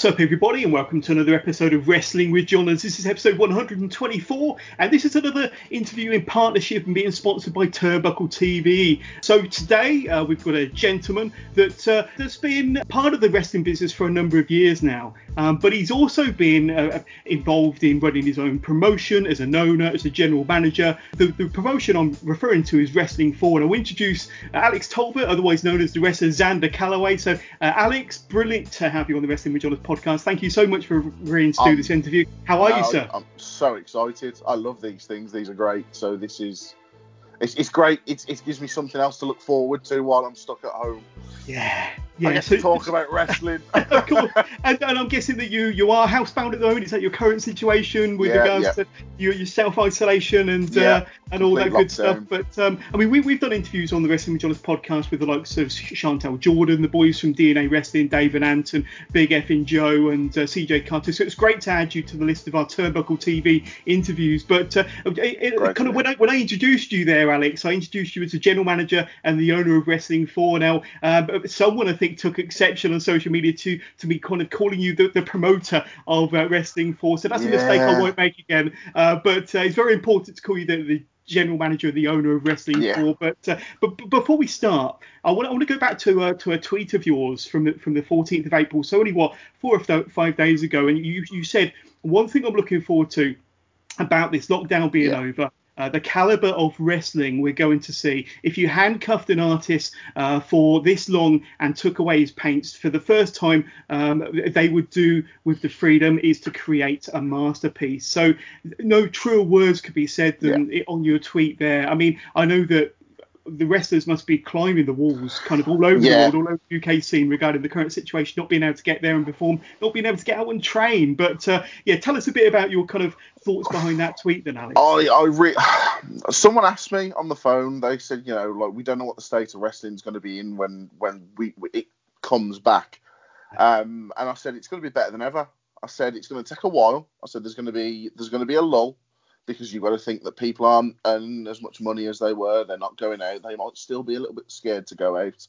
What's up, everybody, and welcome to another episode of Wrestling with Johners. This is episode 124, and this is another interview in partnership and being sponsored by Turnbuckle TV. So today uh, we've got a gentleman that uh, that's been part of the wrestling business for a number of years now, um, but he's also been uh, involved in running his own promotion as an owner, as a general manager. The, the promotion I'm referring to is Wrestling For, and I'll introduce Alex Talbot, otherwise known as the wrestler Xander Calaway. So, uh, Alex, brilliant to have you on the Wrestling with podcast. Thank you so much for agreeing to do Um, this interview. How are you, sir? I'm so excited. I love these things. These are great. So this is, it's, it's great. It, it gives me something else to look forward to while I'm stuck at home. yeah, I yeah. get So, to talk about wrestling. of course. And, and I'm guessing that you you are housebound at the moment. Is that your current situation with Yeah, regards yeah. to your, your self isolation and uh, and all that good stuff? But um, I mean, we, we've done interviews on the Wrestling with Johners podcast with the likes of Chantel Jordan, the boys from DNA Wrestling, David Anton, Big Effin Joe, and uh, CJ Carter. So it's great to add you to the list of our Turnbuckle TV interviews. But uh, it, it- kind of when I, when I introduced you there, Alex, I introduced you as the general manager and the owner of Wrestling For. Now, um, someone I think took exception on social media to to me kind of calling you the, the promoter of uh, Wrestling For. So that's a mistake I won't make again. Uh, but uh, it's very important to call you the, the general manager, the owner of Wrestling Yeah. 4. But, uh, but but before we start, I want, I want to go back to uh, to a tweet of yours from the from the 14th of April. So only what four or th- five days ago, and you you said one thing I'm looking forward to about this lockdown being Yeah. over. Uh, the caliber of wrestling we're going to see. If you handcuffed an artist uh, for this long and took away his paints for the first time, um, they would do with the freedom is to create a masterpiece. So no truer words could be said than it on your tweet there. I mean, I know that the wrestlers must be climbing the walls kind of all over Yeah. the world, all over the UK scene regarding the current situation, not being able to get there and perform, not being able to get out and train. But uh, yeah, tell us a bit about your kind of thoughts behind that tweet then, Alex. I, I re- someone asked me on the phone. They said, you know, like we don't know what the state of wrestling is going to be in when when we, we it comes back. Um, and I said it's going to be better than ever. I said it's going to take a while. I said there's going to be there's going to be a lull because you've got to think that people aren't earning as much money as they were. They're not going out. They might still be a little bit scared to go out.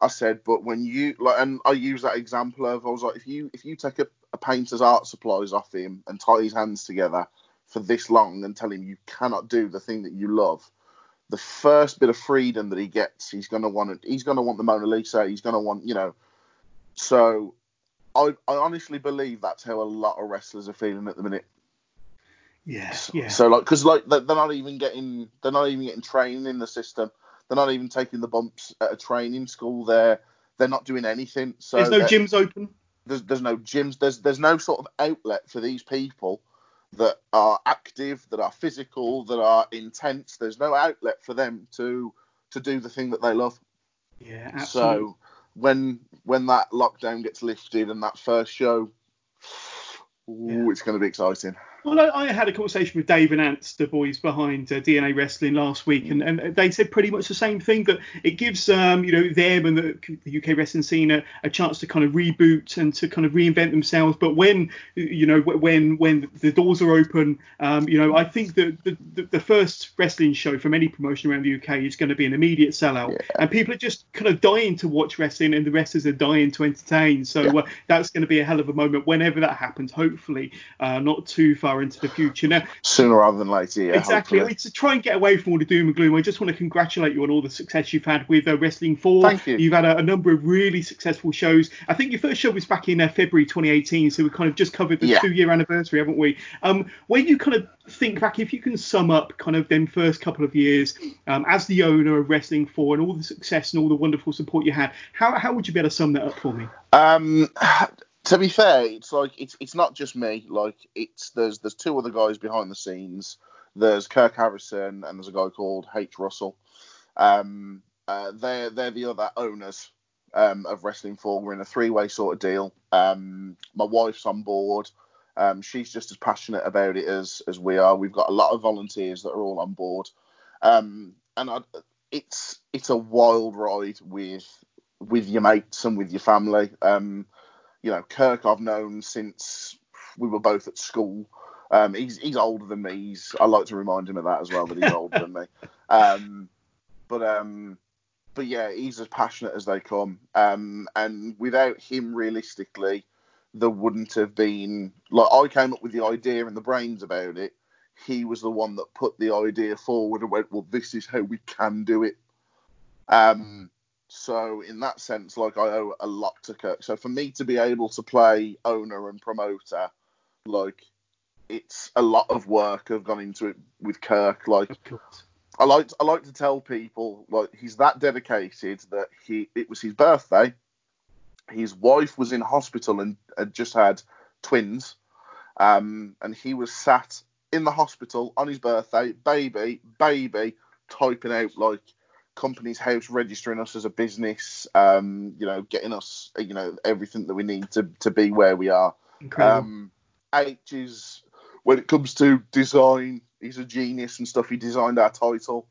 I said, but when you like, and I use that example of I was like, if you if you take a, a painter's art supplies off him and tie his hands together for this long and tell him you cannot do the thing that you love, the first bit of freedom that he gets, he's gonna want He's gonna want the Mona Lisa. He's gonna want, you know. So, I I honestly believe that's how a lot of wrestlers are feeling at the minute. Yeah, So, yeah. so like, because like they're not even getting they're not even getting training in the system. They're not even taking the bumps at a training school. They're they're not doing anything. So There's no gyms open. there's there's no gyms. There's there's no sort of outlet for these people that are active, that are physical, that are intense. There's no outlet for them to to do the thing that they love. Yeah, absolutely. So when when that lockdown gets lifted and that first show, ooh, Yeah. it's going to be exciting. Well, I, I had a conversation with Dave and Ants, the boys behind uh, DNA Wrestling last week, and, and they said pretty much the same thing that it gives um, you know them and the, the UK wrestling scene a, a chance to kind of reboot and to kind of reinvent themselves. But when you know when when the doors are open, um, you know I think that the, the, the first wrestling show from any promotion around the UK is going to be an immediate sellout, Yeah. and people are just kind of dying to watch wrestling, and the wrestlers are dying to entertain. So Yeah. uh, that's going to be a hell of a moment whenever that happens. Hopefully, uh, not too far into the future. Now, Sooner rather than later, yeah. exactly. I hopefully. mean, to try and get away from all the doom and gloom, I just want to congratulate you on all the success you've had with uh, Wrestling For. Thank you. You've had a, a number of really successful shows. I think your first show was back in uh, February 2018, so we kind of just covered the Yeah. two year anniversary, haven't we? Um, when you kind of think back, if you can sum up kind of them first couple of years um, as the owner of Wrestling For and all the success and all the wonderful support you had, how, how would you be able to sum that up for me? Um, to be fair, it's like it's it's not just me. Like it's there's there's two other guys behind the scenes. There's Kirk Harrison and there's a guy called H Russell. Um, uh, they're they're the other owners um, of Wrestling For. We're in a three-way sort of deal. Um, my wife's on board. Um, she's just as passionate about it as as we are. We've got a lot of volunteers that are all on board, um, and I, it's it's a wild ride with with your mates and with your family. Um, you know, Kirk I've known since we were both at school. Um, he's he's older than me. He's I like to remind him of that as well that he's older than me. Um, but um, but yeah, he's as passionate as they come. Um, and without him, realistically, there wouldn't have been like I came up with the idea and the brains about it. He was the one that put the idea forward and went, "Well, this is how we can do it." Um, so in that sense, like I owe a lot to Kirk. So for me to be able to play owner and promoter, like it's a lot of work I've gone into it with Kirk. Like I like I like to tell people like he's that dedicated that he it was his birthday. His wife was in hospital and had just had twins, um, and he was sat in the hospital on his birthday, baby, baby, typing out like Companies House, registering us as a business, um, you know, getting us, you know, everything that we need to to be where we are. Incredible. Um, H is when it comes to design, he's a genius and stuff. He designed our title.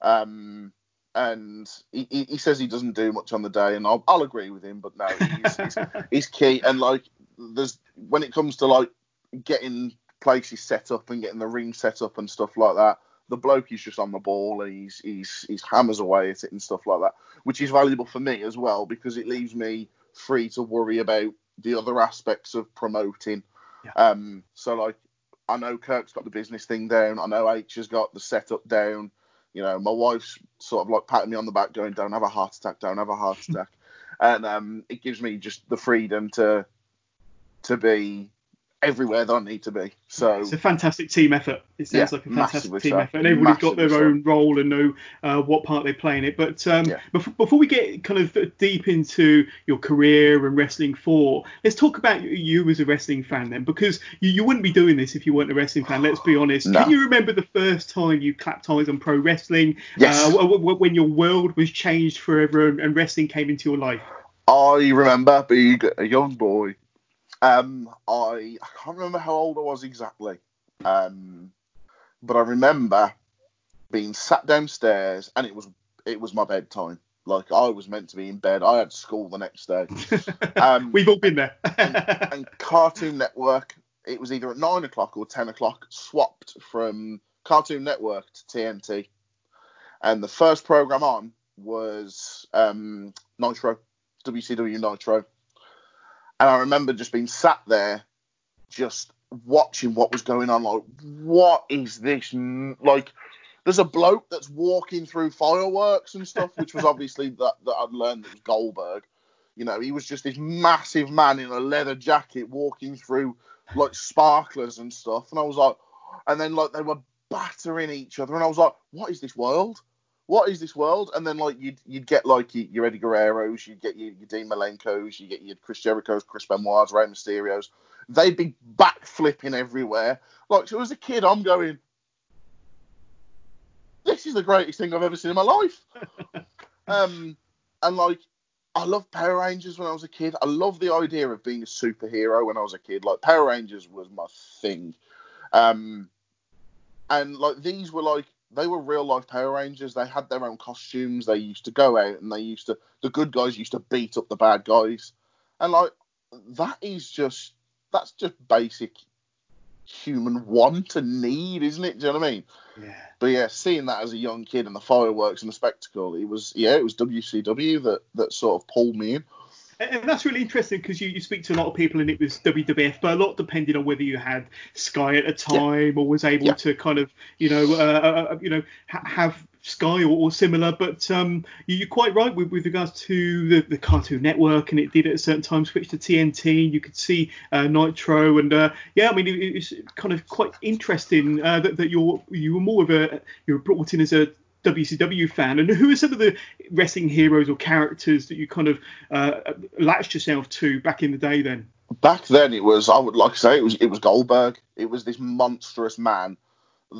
Um, and he, he, says he doesn't do much on the day, and I'll, I'll agree with him. But no, he's, he's, he's, key. And like, there's when it comes to like getting places set up and getting the ring set up and stuff like that, the bloke is just on the ball and he's he's he's hammers away at it and stuff like that, which is valuable for me as well because it leaves me free to worry about the other aspects of promoting. Yeah. Um, so like, I know Kirk's got the business thing down. I know H has got the setup down you know, my wife's sort of like patting me on the back, going, "Don't have a heart attack, don't have a heart attack," and um, it gives me just the freedom to to be everywhere I need to be. So it's a fantastic team effort. It sounds Yeah, like a fantastic team so. effort, and everybody's got their so. own role and know uh, what part they play in it. But um, Yeah. before, before we get kind of deep into your career and wrestling for, let's talk about you- you as a wrestling fan then, because you, you wouldn't be doing this if you weren't a wrestling fan. Let's be honest. No. Can you remember the first time you clapped eyes on pro wrestling? Yes. Uh, w- w- when your world was changed forever and, and wrestling came into your life. I remember being a young boy. Um, I, I can't remember how old I was exactly. Um, but I remember being sat downstairs and it was it was my bedtime. Like I was meant to be in bed. I had school the next day. Um, We've all been there. and Cartoon Network, it was either at nine o'clock or ten o'clock, swapped from Cartoon Network to TNT, and the first program on was um, Nitro, WCW Nitro, and I remember just being sat there, just watching what was going on. Like, what is this? Like, there's a bloke that's walking through fireworks and stuff, which was obviously that that I'd learned that was Goldberg. You know, he was just this massive man in a leather jacket walking through like sparklers and stuff. And I was like, and then like they were battering each other, and I was like, what is this world? What is this world? And then like you'd you'd get like your, your Eddie Guerreros, you'd get your, your Dean Malenkos, you get your Chris Jericho's, Chris Benoit's, Rey Mysterio's. They'd be backflipping everywhere. Like so as a kid, I'm going, this is the greatest thing I've ever seen in my life. um, and like I loved Power Rangers when I was a kid. I love the idea of being a superhero when I was a kid. Like Power Rangers was my thing. Um, and like these were like they were real life Power Rangers. They had their own costumes. They used to go out and they used to the good guys used to beat up the bad guys. And like that is just that's just basic human want and need, isn't it? Do you know what I mean? yeah. But yeah, seeing that as a young kid and the fireworks and the spectacle, it was yeah, it was WCW that that sort of pulled me in. And that's really interesting because you, you speak to a lot of people and it was WWF, but a lot depended on whether you had Sky at a time or was able Yeah. to kind of, you know, uh, uh, you know, ha- have Sky or, or similar. But um, you- you're quite right with, with regards to the, the Cartoon Network, and it did at a certain time switch to TNT. You could see uh, Nitro, and uh, yeah, I mean, it, it's kind of quite interesting uh, that, that you're you were more of a you were brought in as a WCW fan, and who are some of the wrestling heroes or characters that you kind of uh, latched yourself to back in the day? Then, Back then, it was I would like to say it was it was Goldberg. It was this monstrous man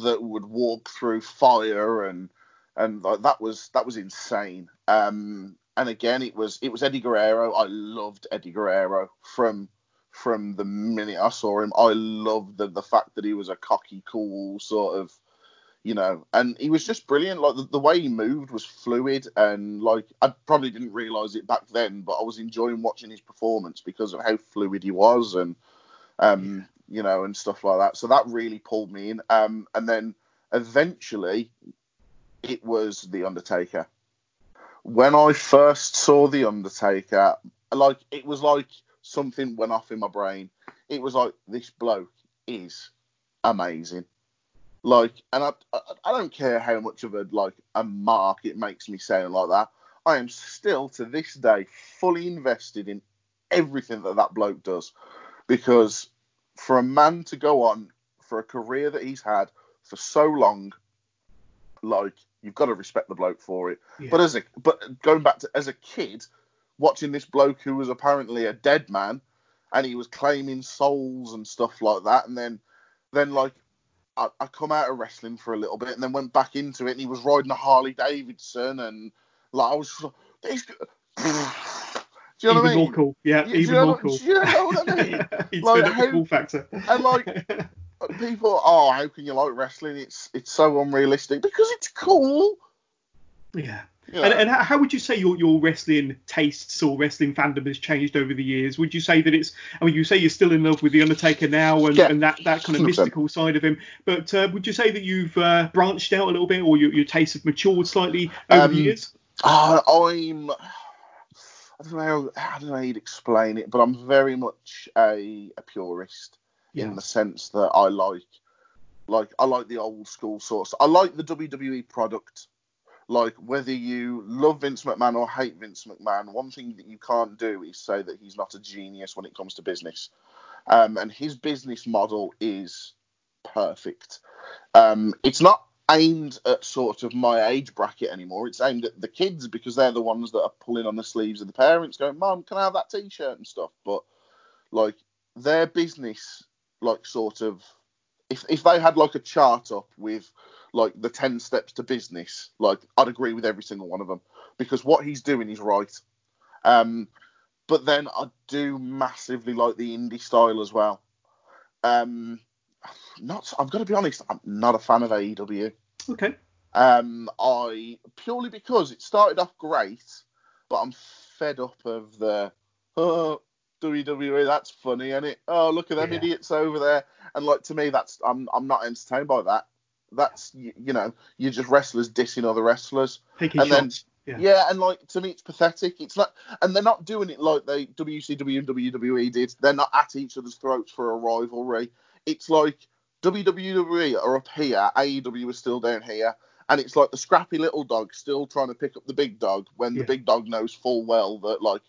that would walk through fire and and that was that was insane. Um, and again, it was it was Eddie Guerrero. I loved Eddie Guerrero from from the minute I saw him. I loved the the fact that he was a cocky, cool sort of, you know, and he was just brilliant. Like the, the way he moved was fluid, and like I probably didn't realize it back then, but I was enjoying watching his performance because of how fluid he was, and um, you know, and stuff like that. So that really pulled me in. Um, and then eventually, it was the Undertaker when I first saw The Undertaker, like it was like something went off in my brain. It was like this bloke is amazing. Like, and I, I don't care how much of a like a mark it makes me sound like that. I am still to this day fully invested in everything that that bloke does, because for a man to go on for a career that he's had for so long, like You've got to respect the bloke for it. Yeah. But as a but going back to as a kid, watching this bloke who was apparently a dead man, and he was claiming souls and stuff like that, and then then like I, I come out of wrestling for a little bit, and then went back into it, and he was riding a Harley Davidson, and like I was these. Do you know even what I mean? more cool. Yeah, you, even more cool. Do you know what I mean? like, how, cool factor. And like, people, oh, how can you like wrestling? It's it's so unrealistic because it's cool. Yeah. yeah. And, and how would you say your, your wrestling tastes or wrestling fandom has changed over the years? Would you say that it's, I mean, you say you're still in love with The Undertaker now and, yeah. and that, that kind of 100%. mystical side of him, but uh, would you say that you've uh, branched out a little bit or your, your tastes have matured slightly over um, the years? Uh, I'm, I don't know, I don't know how you'd explain it, but I'm very much a, a purist yeah. in the sense that I like like I like the old school source. I like the WWE product. Like whether you love Vince McMahon or hate Vince McMahon, one thing that you can't do is say that he's not a genius when it comes to business. Um, and his business model is perfect. Um, it's not aimed at sort of my age bracket anymore. It's aimed at the kids because they're the ones that are pulling on the sleeves of the parents, going, "Mom, can I have that T-shirt and stuff?" But like their business like sort of if if they had like a chart up with like the 10 steps to business like i'd agree with every single one of them because what he's doing is right um but then i do massively like the indie style as well um not i've got to be honest i'm not a fan of aew okay um i purely because it started off great but i'm fed up of the uh, WWE. That's funny, and it? Oh, look at them yeah. idiots over there. And like to me, that's I'm I'm not entertained by that. That's you, you know, you're just wrestlers dissing other wrestlers. Taking and shots. Then, yeah. yeah, and like to me, it's pathetic. It's not, and they're not doing it like they WCW and WWE did. They're not at each other's throats for a rivalry. It's like WWE are up here, AEW is still down here, and it's like the scrappy little dog still trying to pick up the big dog when yeah. the big dog knows full well that like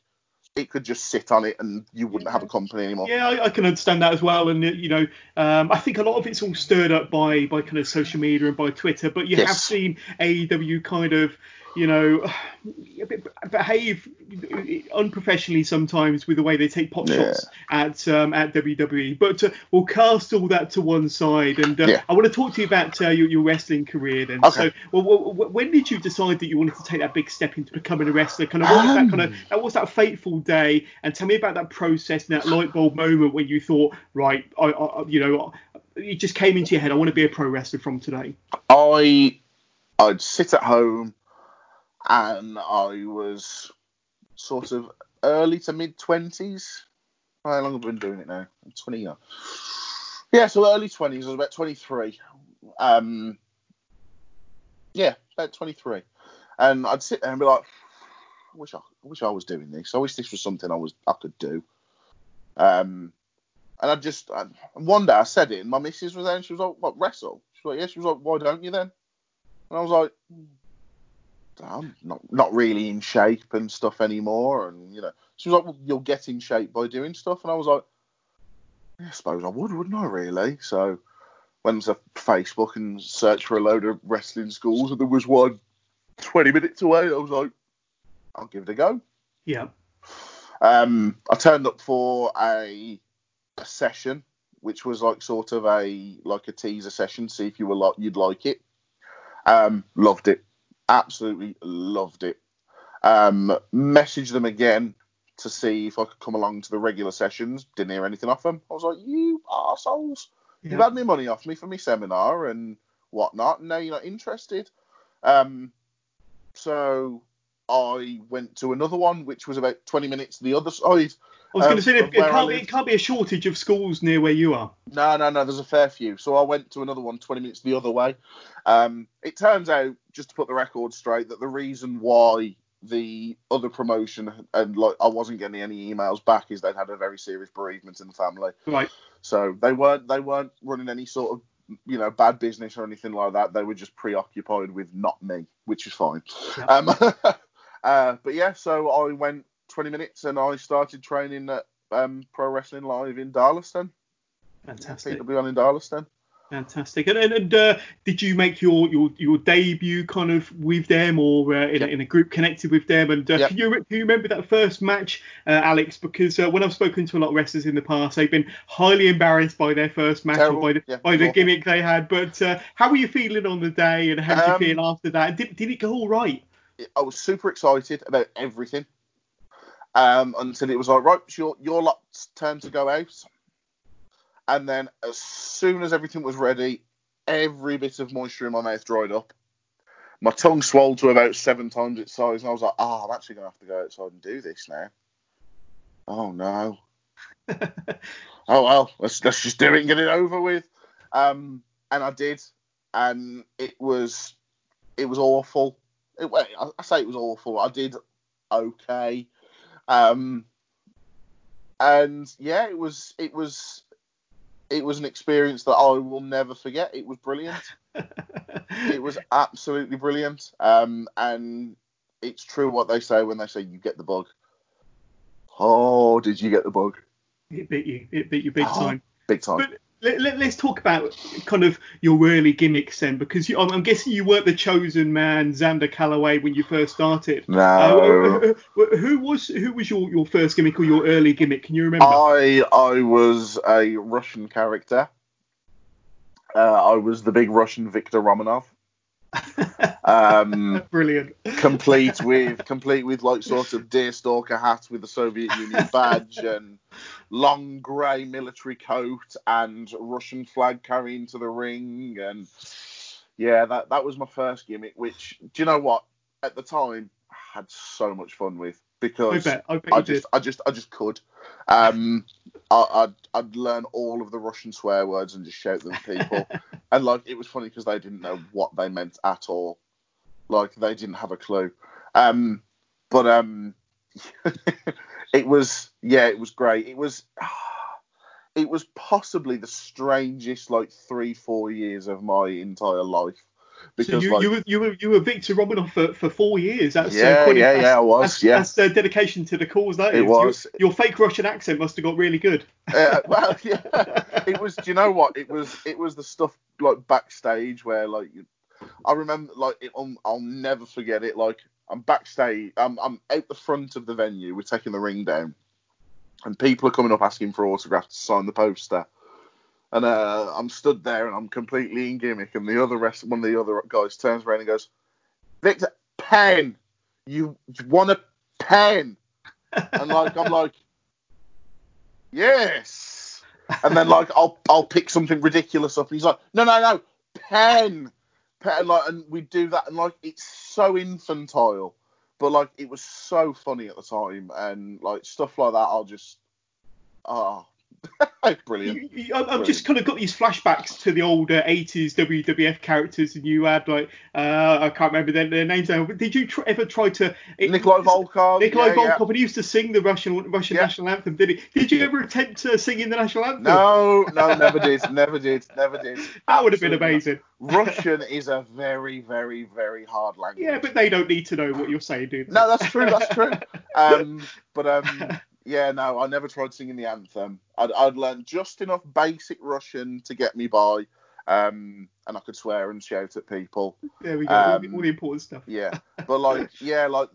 it could just sit on it and you wouldn't have a company anymore. Yeah, I, I can understand that as well. And you know, um, I think a lot of it's all stirred up by by kind of social media and by Twitter. But you yes. have seen AEW kind of you know, behave unprofessionally sometimes with the way they take pot shots yeah. at um, at WWE. But uh, we'll cast all that to one side, and uh, yeah. I want to talk to you about uh, your, your, wrestling career. Then, okay. so well, when did you decide that you wanted to take that big step into becoming a wrestler? Kind of what was that kind of um. that was that fateful day? And tell me about that process and that light bulb moment when you thought, right, I, I you know, it just came into your head. I want to be a pro wrestler from today. I I'd sit at home and I was sort of early to mid twenties. How long have I been doing it now? I'm 20 years. Yeah, so early twenties. I was about 23. Um, yeah, about 23, and I'd sit there and be like, I wish I, I wish I was doing this. I wish this was something I was I could do. Um, and I just I, one day I said it, and my missus was there, and she was like, "What wrestle?" She was like, "Yeah." She was like, "Why don't you then?" And I was like, I'm not not really in shape and stuff anymore. And you know, she was like, well, you'll get in shape by doing stuff. And I was like, yeah, I suppose I would, wouldn't I? Really? So went to Facebook and searched for a load of wrestling schools, and there was one 20 minutes away. I was like, I'll give it a go. Yeah. Um, I turned up for a, a session, which was like sort of a like a teaser session, see if you were like you'd like it. Um, loved it absolutely loved it. Um, messaged them again to see if I could come along to the regular sessions. Didn't hear anything off them. I was like, you arseholes. You've had me money off me for my seminar and whatnot. and Now you're not interested. Um, so I went to another one, which was about 20 minutes the other side. I was going um, to say there of can't be, it can't be a shortage of schools near where you are. No, no, no. There's a fair few. So I went to another one 20 minutes the other way. Um, it turns out, just to put the record straight, that the reason why the other promotion and like I wasn't getting any emails back is they'd had a very serious bereavement in the family. Right. So they weren't they weren't running any sort of you know bad business or anything like that. They were just preoccupied with not me, which is fine. Yeah. Um, uh, but yeah, so I went 20 minutes and I started training at um, Pro Wrestling Live in Darlaston. Fantastic. PWL in Darlaston. Fantastic. And, and, and uh, did you make your, your, your debut kind of with them or uh, in, Yep. a, in a group connected with them? And uh, Yep. can, you, can you remember that first match, uh, Alex? Because uh, when I've spoken to a lot of wrestlers in the past, they've been highly embarrassed by their first match Terrible. or by the, Yeah, by the gimmick they had. But uh, how were you feeling on the day and how did Um, you feel after that? Did, did it go all right? I was super excited about everything um, until it was like, right, it's your, your lot's turn to go out. And then as soon as everything was ready, every bit of moisture in my mouth dried up. My tongue swelled to about seven times its size, and I was like, oh, I'm actually going to have to go outside and do this now. Oh, no. oh, well, let's, let's just do it and get it over with. Um, and I did, and it was it was awful. It, I, I say it was awful. I did okay, um, and yeah, it was it was it was an experience that I will never forget. It was brilliant. it was absolutely brilliant. Um, and it's true what they say when they say you get the bug. Oh, did you get the bug? It beat you. It beat you big Oh, time. Big time. But let, let, us talk about kind of your early gimmicks then, because you, I'm, I'm guessing you weren't the chosen man, Xander Calaway, when you first started. no. Uh, who- who was who was your, your first gimmick or your early gimmick? Can you remember? I I was a Russian character. Uh, I was the big Russian Viktor Romanov. Um, Brilliant. complete with complete with like sort of deerstalker hat with the Soviet Union badge and long grey military coat and Russian flag carrying to the ring and yeah that that was my first gimmick which do you know what at the time I had so much fun with I because bet. I bet I just did. I just I just could. Um I, I'd I'd learn all of the Russian swear words and just shout them at people. And like it was funny because they didn't know what they meant at all. Like they didn't have a clue. Um but um it was yeah it was great. It was it was possibly the strangest like three four years of my entire life So you, like you were you were you were Victor Romanoff for, for four years. That's uh, yeah yeah yeah I was That's, yeah that's uh, dedication to the cause. That It is. Your- was. Your, fake Russian accent must have got really good. Uh, well yeah it was do you know what it was it was the stuff like backstage where like you, i remember like it, I'll, I'll never forget it like i'm backstage I'm, I'm out the front of the venue we're taking the ring down and people are coming up asking for autographs to sign the poster and uh, i'm stood there and i'm completely in gimmick. And the other rest one of the other guys turns around and goes victor pen. You want a pen? And like i'm like yes. And then like I'll I'll pick something ridiculous up, and he's like, no, no, no, pen, pen, like, and we do that, and like it's so infantile, but like it was so funny at the time, and like stuff like that, I'll just, ah, brilliant. You- you- I- I've just kind of got these flashbacks to the old uh, 80s WWF characters, and you had like uh, I can't remember their, their names now. But did you tr- ever try to? It, Nikolai Volkov, Nikolai yeah, yeah. Volkov, and he used to sing the Russian Russian Yeah. national anthem, did he? Did you ever attempt to singing the national anthem? No, no, never did, never did, never did. that would have been amazing. Russian is a very, very, very hard language. Yeah, but they don't need to know what you're saying, do they? No, that's true. That's true. Um, but um, yeah, no, I never tried singing the anthem. I'd, I'd learned just enough basic Russian to get me by, um, and I could swear and shout at people. there we go. all, the, um, all the important stuff. Yeah, but like, yeah, like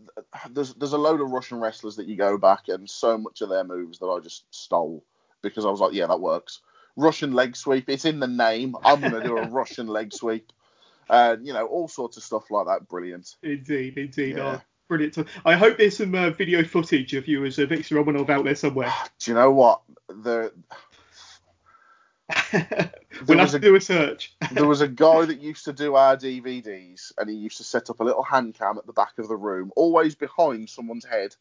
there's there's a load of Russian wrestlers that you go back and so much of their moves that I just stole because I was like, yeah, that works. Russian leg sweep, it's in the name. I'm gonna do a Russian leg sweep. Uh, you know, all sorts of stuff like that. Brilliant. Indeed, indeed. Yeah. Brilliant. So I hope there's some uh, video footage of you as a Victor Romanov out there somewhere. Do you know what? The we'll have to a- do a search. there was a guy that used to do our DVDs, and he used to set up a little hand cam at the back of the room, always behind someone's head.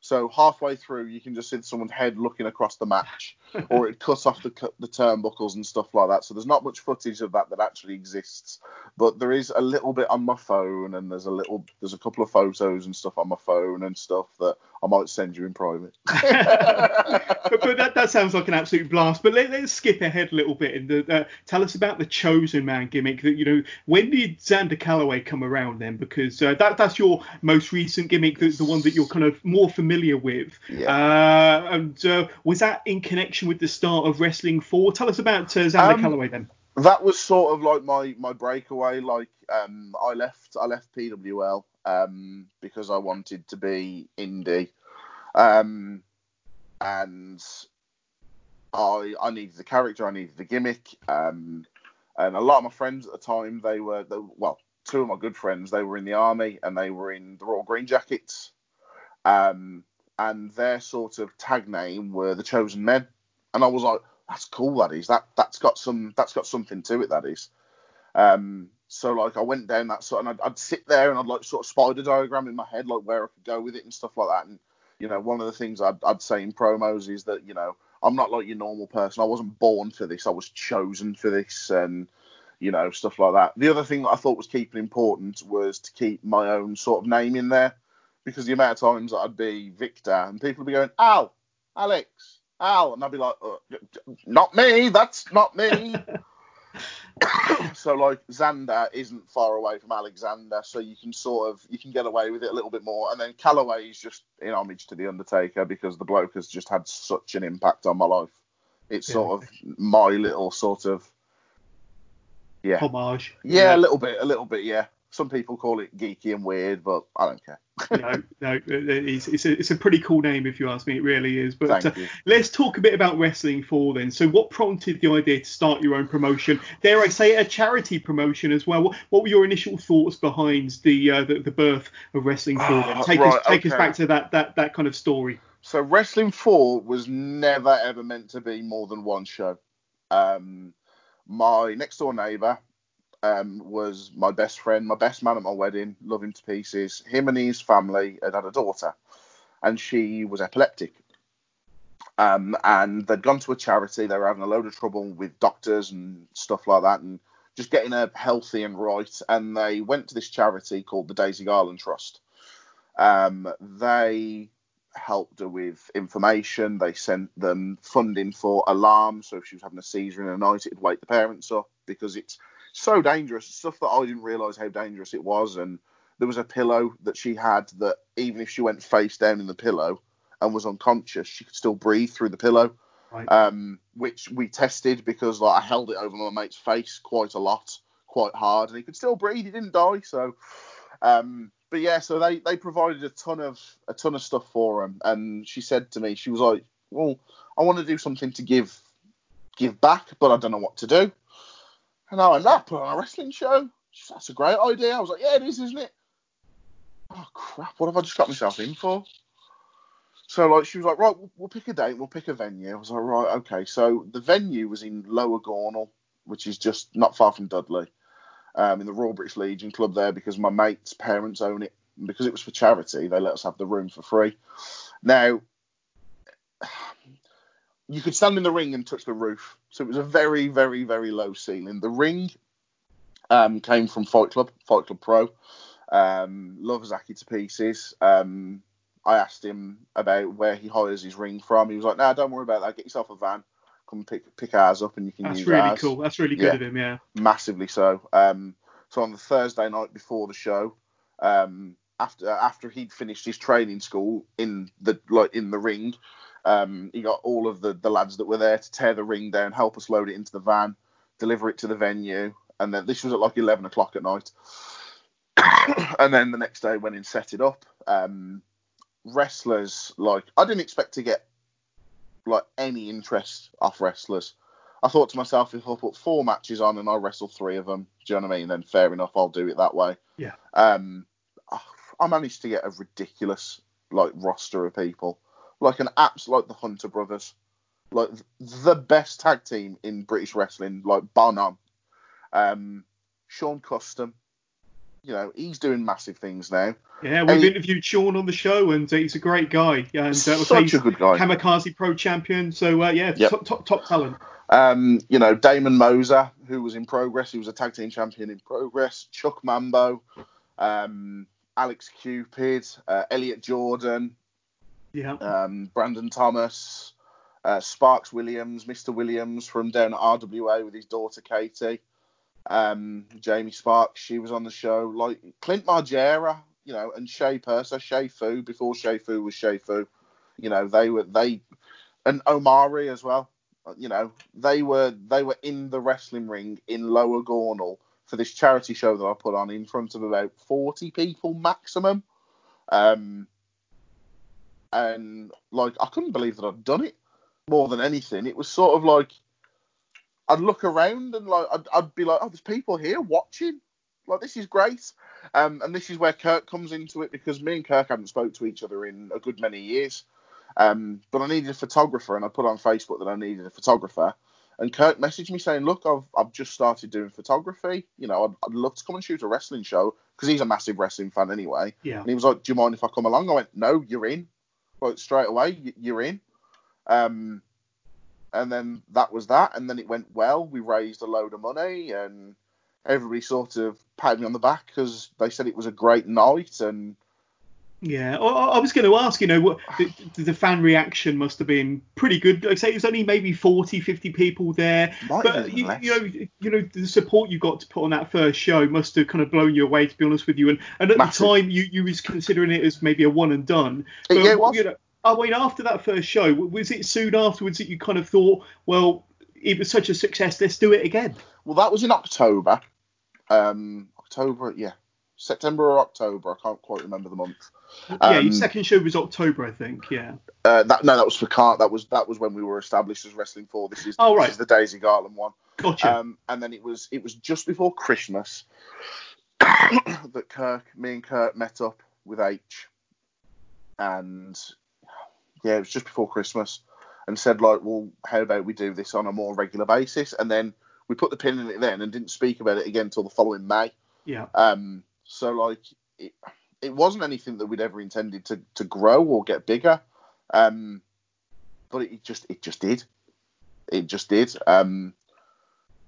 So halfway through, you can just see someone's head looking across the match, or it cuts off the the turnbuckles and stuff like that. So there's not much footage of that that actually exists, but there is a little bit on my phone, and there's a little there's a couple of photos and stuff on my phone and stuff that I might send you in private. but, but that, that sounds like an absolute blast. But let, us skip ahead a little bit and uh, uh, tell us about the chosen man gimmick. That you know, when did Xander Calaway come around then? Because uh, that that's your most recent gimmick, the, the one that you're kind of more familiar with. Yeah. Uh, and uh, was that in connection with the start of Wrestling For? Tell us about uh, Xander Um, Calaway then. that was sort of like my my breakaway. Like um, I left I left PWL um, because I wanted to be indie, um, and I I needed the character, I needed the gimmick, um, and a lot of my friends at the time they were they, well two of my good friends they were in the army and they were in the Royal Green Jackets, um, and their sort of tag name were the Chosen Men, and I was like that's cool that is. That that's got some that's got something to it that is. Um so like i went down that sort and I'd, I'd sit there and i'd like sort of spider diagram in my head like where i could go with it and stuff like that. And you know one of the things i'd, I'd say in promos is that you know i'm not like your normal person. I wasn't born for this. I was chosen for this and you know stuff like that. The other thing that i thought was keeping important was to keep my own sort of name in there because the amount of times i'd be victor and people would be going al alex Al, and I'd be like, uh, not me, that's not me. so like Xander isn't far away from Alexander, so you can sort of you can get away with it a little bit more. And then Calaway is just in homage to the Undertaker because the bloke has just had such an impact on my life. It's Yeah. sort of my little sort of yeah, Homage. yeah, a little bit, a little bit, yeah. Some people call it geeky and weird, but I don't care. No, no, it's, it's, a, it's a pretty cool name if you ask me. It really is. But uh, let's talk a bit about Wrestling For then. So, what prompted the idea to start your own promotion? Dare I say a charity promotion as well? What, what were your initial thoughts behind the uh, the, the birth of Wrestling For then? Ah, Take, us, right, take us back to that, that, that kind of story. So Wrestling For was never ever meant to be more than one show. Um, my next door neighbour um, was my best friend, my best man at my wedding, love him to pieces. Him and his family had had a daughter, and she was epileptic. Um, and they'd gone to a charity. They were having a load of trouble with doctors and stuff like that, and just getting her healthy and right. And they went to this charity called the Daisy Garland Trust. Um, they helped her with information. They sent them funding for alarms, so if she was having a seizure in the night, it'd wake the parents up because it's so dangerous. Stuff that I didn't realise how dangerous it was. And there was a pillow that she had that even if she went face down in the pillow and was unconscious, she could still breathe through the pillow. Right. Um, which we tested because like I held it over my mate's face quite a lot, quite hard, and he could still breathe. He didn't die. So, um, but yeah, so they they provided a ton of a ton of stuff for him, and she said to me, she was like, "Well, I want to do something to give give back, but I don't know what to do." And I went, "Ah, put on a wrestling show. That's a great idea." I was like, "Yeah, it is, isn't it?" Oh crap! What have I just got myself in for? So like she was like, right, we'll, we'll pick a date, we'll pick a venue. I was like, right, okay. So the venue was in Lower Gornal, which is just not far from Dudley, um, in the Royal British Legion Club there, because my mate's parents own it. And because it was for charity, they let us have the room for free. Now, you could stand in the ring and touch the roof, so it was a very, very, very low ceiling. The ring um, came from Fight Club, Fight Club Pro. Um, love Zaki to pieces. Um, I asked him about where he hires his ring from. He was like, "No, don't worry about that. Get yourself a van. Come pick pick ours up, and you can That's use really ours." That's really cool. That's really good Yeah. of him, yeah. Massively so. Um, so on the Thursday night before the show, um, after after he'd finished his training school in the like in the ring, um, he got all of the the lads that were there to tear the ring down, help us load it into the van, deliver it to the venue, and then this was at like eleven o'clock at night. and then the next day went in set it up. Um, wrestlers like I didn't expect to get like any interest off wrestlers. I thought to myself, if I put four matches on and I wrestle three of them, do you know what I mean? Then fair enough, I'll do it that way. Yeah. Um, I managed to get a ridiculous like roster of people, like an apps like the Hunter Brothers, like the best tag team in British wrestling, like bar none. Um, Sean Custom, you know, he's doing massive things now. Yeah, we've Any- interviewed Sean on the show, and uh, he's a great guy. And uh, Such he's a good guy. Kamikaze Pro Champion. So uh, yeah, Yep. top, top top talent. Um, you know, Damon Moser, who was in Progress, he was a tag team champion in Progress. Chuck Mambo, um, Alex Cupid, uh, Elliot Jordan, Yeah. um, Brandon Thomas, uh, Sparks Williams, Mr. Williams from down at RWA with his daughter Katie, um, Jamie Sparks, she was on the show. Like Clint Margera, you know, and Shay Purser, Shay Fu before Shay Fu was Shay Fu. You know, they were they and Omari as well. You know, they were they were in the wrestling ring in Lower Gornal for this charity show that I put on in front of about 40 people maximum. Um, and like I couldn't believe that I'd done it more than anything. It was sort of like I'd look around and like I'd, I'd be like, oh, there's people here watching. Like this is great. Um, and this is where Kirk comes into it because me and Kirk haven't spoke to each other in a good many years. Um, but I needed a photographer, and I put on Facebook that I needed a photographer. And Kirk messaged me saying, "Look, I've I've just started doing photography. You know, I'd, I'd love to come and shoot a wrestling show because he's a massive wrestling fan anyway." Yeah. And he was like, "Do you mind if I come along?" I went, "No, you're in." Like straight away, you're in. Um, and then that was that, and then it went well. We raised a load of money, and everybody sort of patted me on the back because they said it was a great night, and Yeah, I, I was going to ask, you know, what the, the fan reaction must have been pretty good. Like I say, it was only maybe 40, 50 people there, might but you, you know, you know, the support you got to put on that first show must have kind of blown you away, to be honest with you. And, and at Massive. the time, you you was considering it as maybe a one and done. But, yeah, it was. You know, I mean, after that first show, was it soon afterwards that you kind of thought, well, it was such a success, let's do it again? Well, that was in October. Um, October, yeah, September or October. I can't quite remember the month. yeah, your Um, second show was October, I think. Yeah. Uh, that no, that was for Cart. That was that was when we were established as Wrestling For. This is Oh, right. this is the Daisy Garland one. Gotcha. Um, and then it was it was just before Christmas that Kirk, me and Kirk met up with H, and yeah, it was just before Christmas, and said like, well, how about we do this on a more regular basis? And then we put the pin in it then and didn't speak about it again until the following May. yeah. Um, so like it, it wasn't anything that we'd ever intended to, to grow or get bigger. Um, but it just it just did. It just did. Um,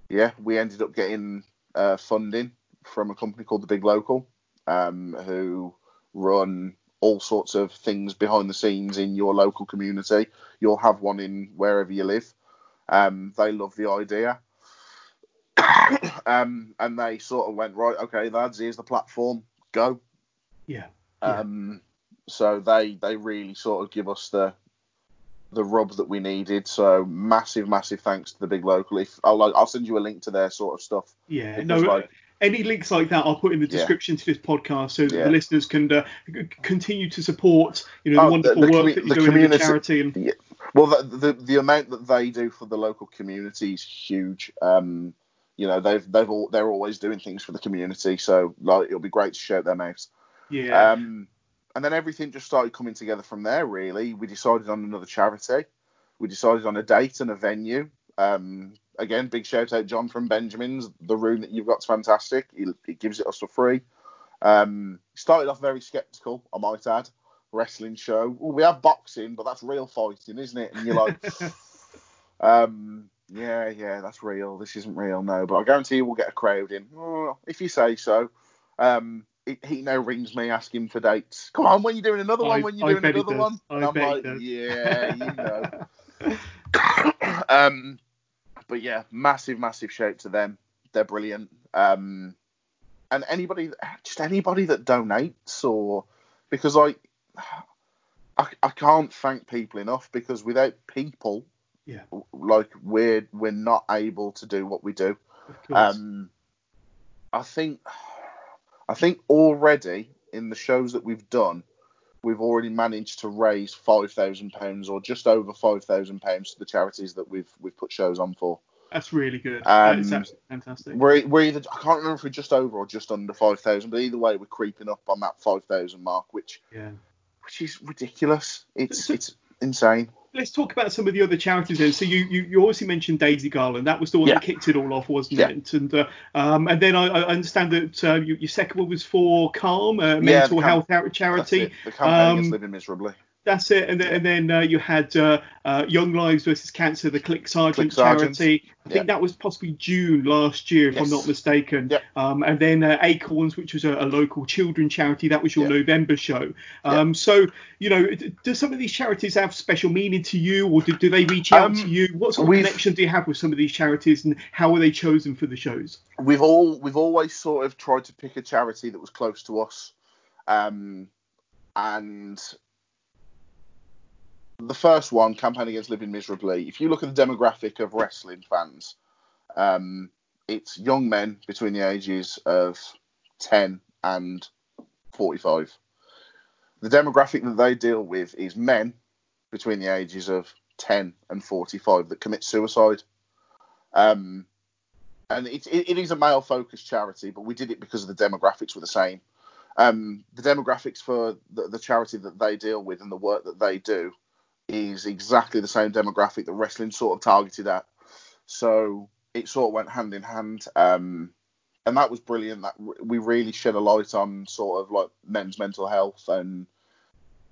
yeah, we ended up getting uh, funding from a company called the Big Local, um, who run all sorts of things behind the scenes in your local community. You'll have one in wherever you live. Um, they love the idea. um, and they sort of went, right, okay, lads, here's the platform, go. Yeah. Yeah. Um, so they they really sort of give us the the rub that we needed. So massive, massive thanks to the big local. If I'll like, I'll send you a link to their sort of stuff. Yeah, no, like- any links like that I'll put in the Yeah. description to this podcast so that Yeah. the listeners can uh, continue to support, you know, the Oh, wonderful the work commu- that you're the doing in the charity. And Well, the, the the amount that they do for the local community is huge. Um, you know, they've they've all they're always doing things for the community. So like, it'll be great to shout them out. yeah, Um, and then everything just started coming together from there. Really, we decided on another charity. We decided on a date and a venue. Um, again, big shout out John from Benjamin's. The room that you've got's fantastic. He, he gives it us for free. Um, started off very skeptical, I might add. Wrestling show. Well, we have boxing, but that's real fighting, isn't it? And you're like, um, yeah, yeah, that's real. This isn't real, no. But I guarantee you we'll get a crowd in. Oh, if you say so. Um, he, he now rings me asking for dates. Come on, when you doing another I- one? When you doing another one? I And I'm like, yeah, you know. um, but yeah, massive, massive shout to them. They're brilliant. Um, and anybody, just anybody that donates or because I, I, I can't thank people enough because without people, Yeah. like we're we're not able to do what we do. Um, I think I think already in the shows that we've done, we've already managed to raise five thousand pounds or just over five thousand pounds to the charities that we've we've put shows on for. That's really good. Um, That's absolutely fantastic. We're, we're either I can't remember if we're just over or just under five thousand, but either way we're creeping up on that five thousand mark, which yeah, which is ridiculous. It's it's insane. Let's talk about some of the other charities then. So you you, you obviously mentioned Daisy Garland. That was the one yeah. that kicked it all off, wasn't yeah. it? And uh, um, and then I, I understand that uh, you, your second one was for Calm, a mental health charity. The campaign um, living miserably. That's it. And then, and then uh, you had uh, uh, Young Lives versus Cancer, the CLIC Sargent, charity. I think that was possibly June last year, if yes. I'm not mistaken. Yep. Um, and then uh, Acorns, which was a, a, local children charity. That was your yep. November show. Um. So, you know, do some of these charities have special meaning to you, or do, do they reach out um, to you? What sort of connection do you have with some of these charities, and how are they chosen for the shows? We've all we've always sort of tried to pick a charity that was close to us. Um, and the first one, Campaign Against Living Miserably, if you look at the demographic of wrestling fans, um, it's young men between the ages of 10 and 45. The demographic that they deal with is men between the ages of 10 and 45 that commit suicide. Um, and it, it, it is a male focused charity, but we did it because the demographics were the same. Um, the demographics for the, the charity that they deal with and the work that they do is exactly the same demographic that wrestling sort of targeted at. So it sort of went hand in hand. Um, and that was brilliant. That we really shed a light on sort of like men's mental health and,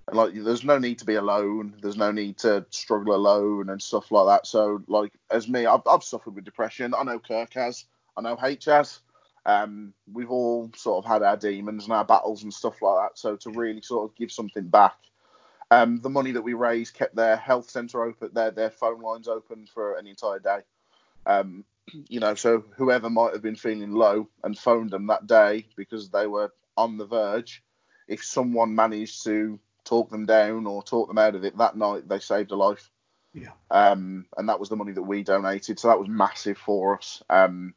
and like there's no need to be alone. There's no need to struggle alone and stuff like that. So like as me, I've, I've suffered with depression. I know Kirk has. I know H has. Um, we've all sort of had our demons and our battles and stuff like that. So to really sort of give something back um, the money that we raised kept their health centre open, their their phone lines open for an entire day. Um, you know, so whoever might have been feeling low and phoned them that day because they were on the verge, if someone managed to talk them down or talk them out of it that night, they saved a life. Yeah. Um, and that was the money that we donated, so that was massive for us. Um,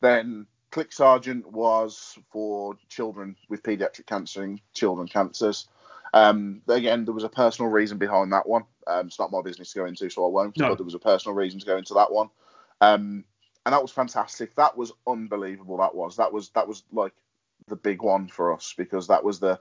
then CLIC Sargent was for children with paediatric cancer and children cancers. Um, again, there was a personal reason behind that one. Um, it's not my business to go into, so I won't. No. But there was a personal reason to go into that one. Um, and that was fantastic. That was unbelievable. That was that was that was like the big one for us because that was the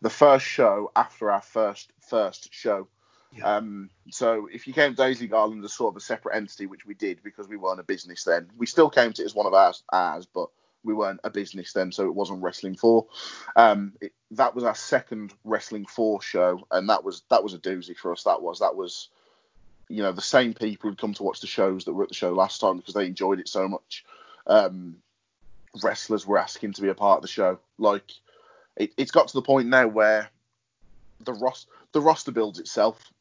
the first show after our first first show. Yeah. Um, so if you came to Daisy Garland as sort of a separate entity, which we did because we weren't a business then, we still count it as one of ours, ours but we weren't a business then, so it wasn't Wrestling For. Um, it, that was our second Wrestling For show, and that was that was a doozy for us. That was that was, you know, the same people who'd come to watch the shows that were at the show last time because they enjoyed it so much. Um, wrestlers were asking to be a part of the show. Like, it, it's got to the point now where the ros- the roster builds itself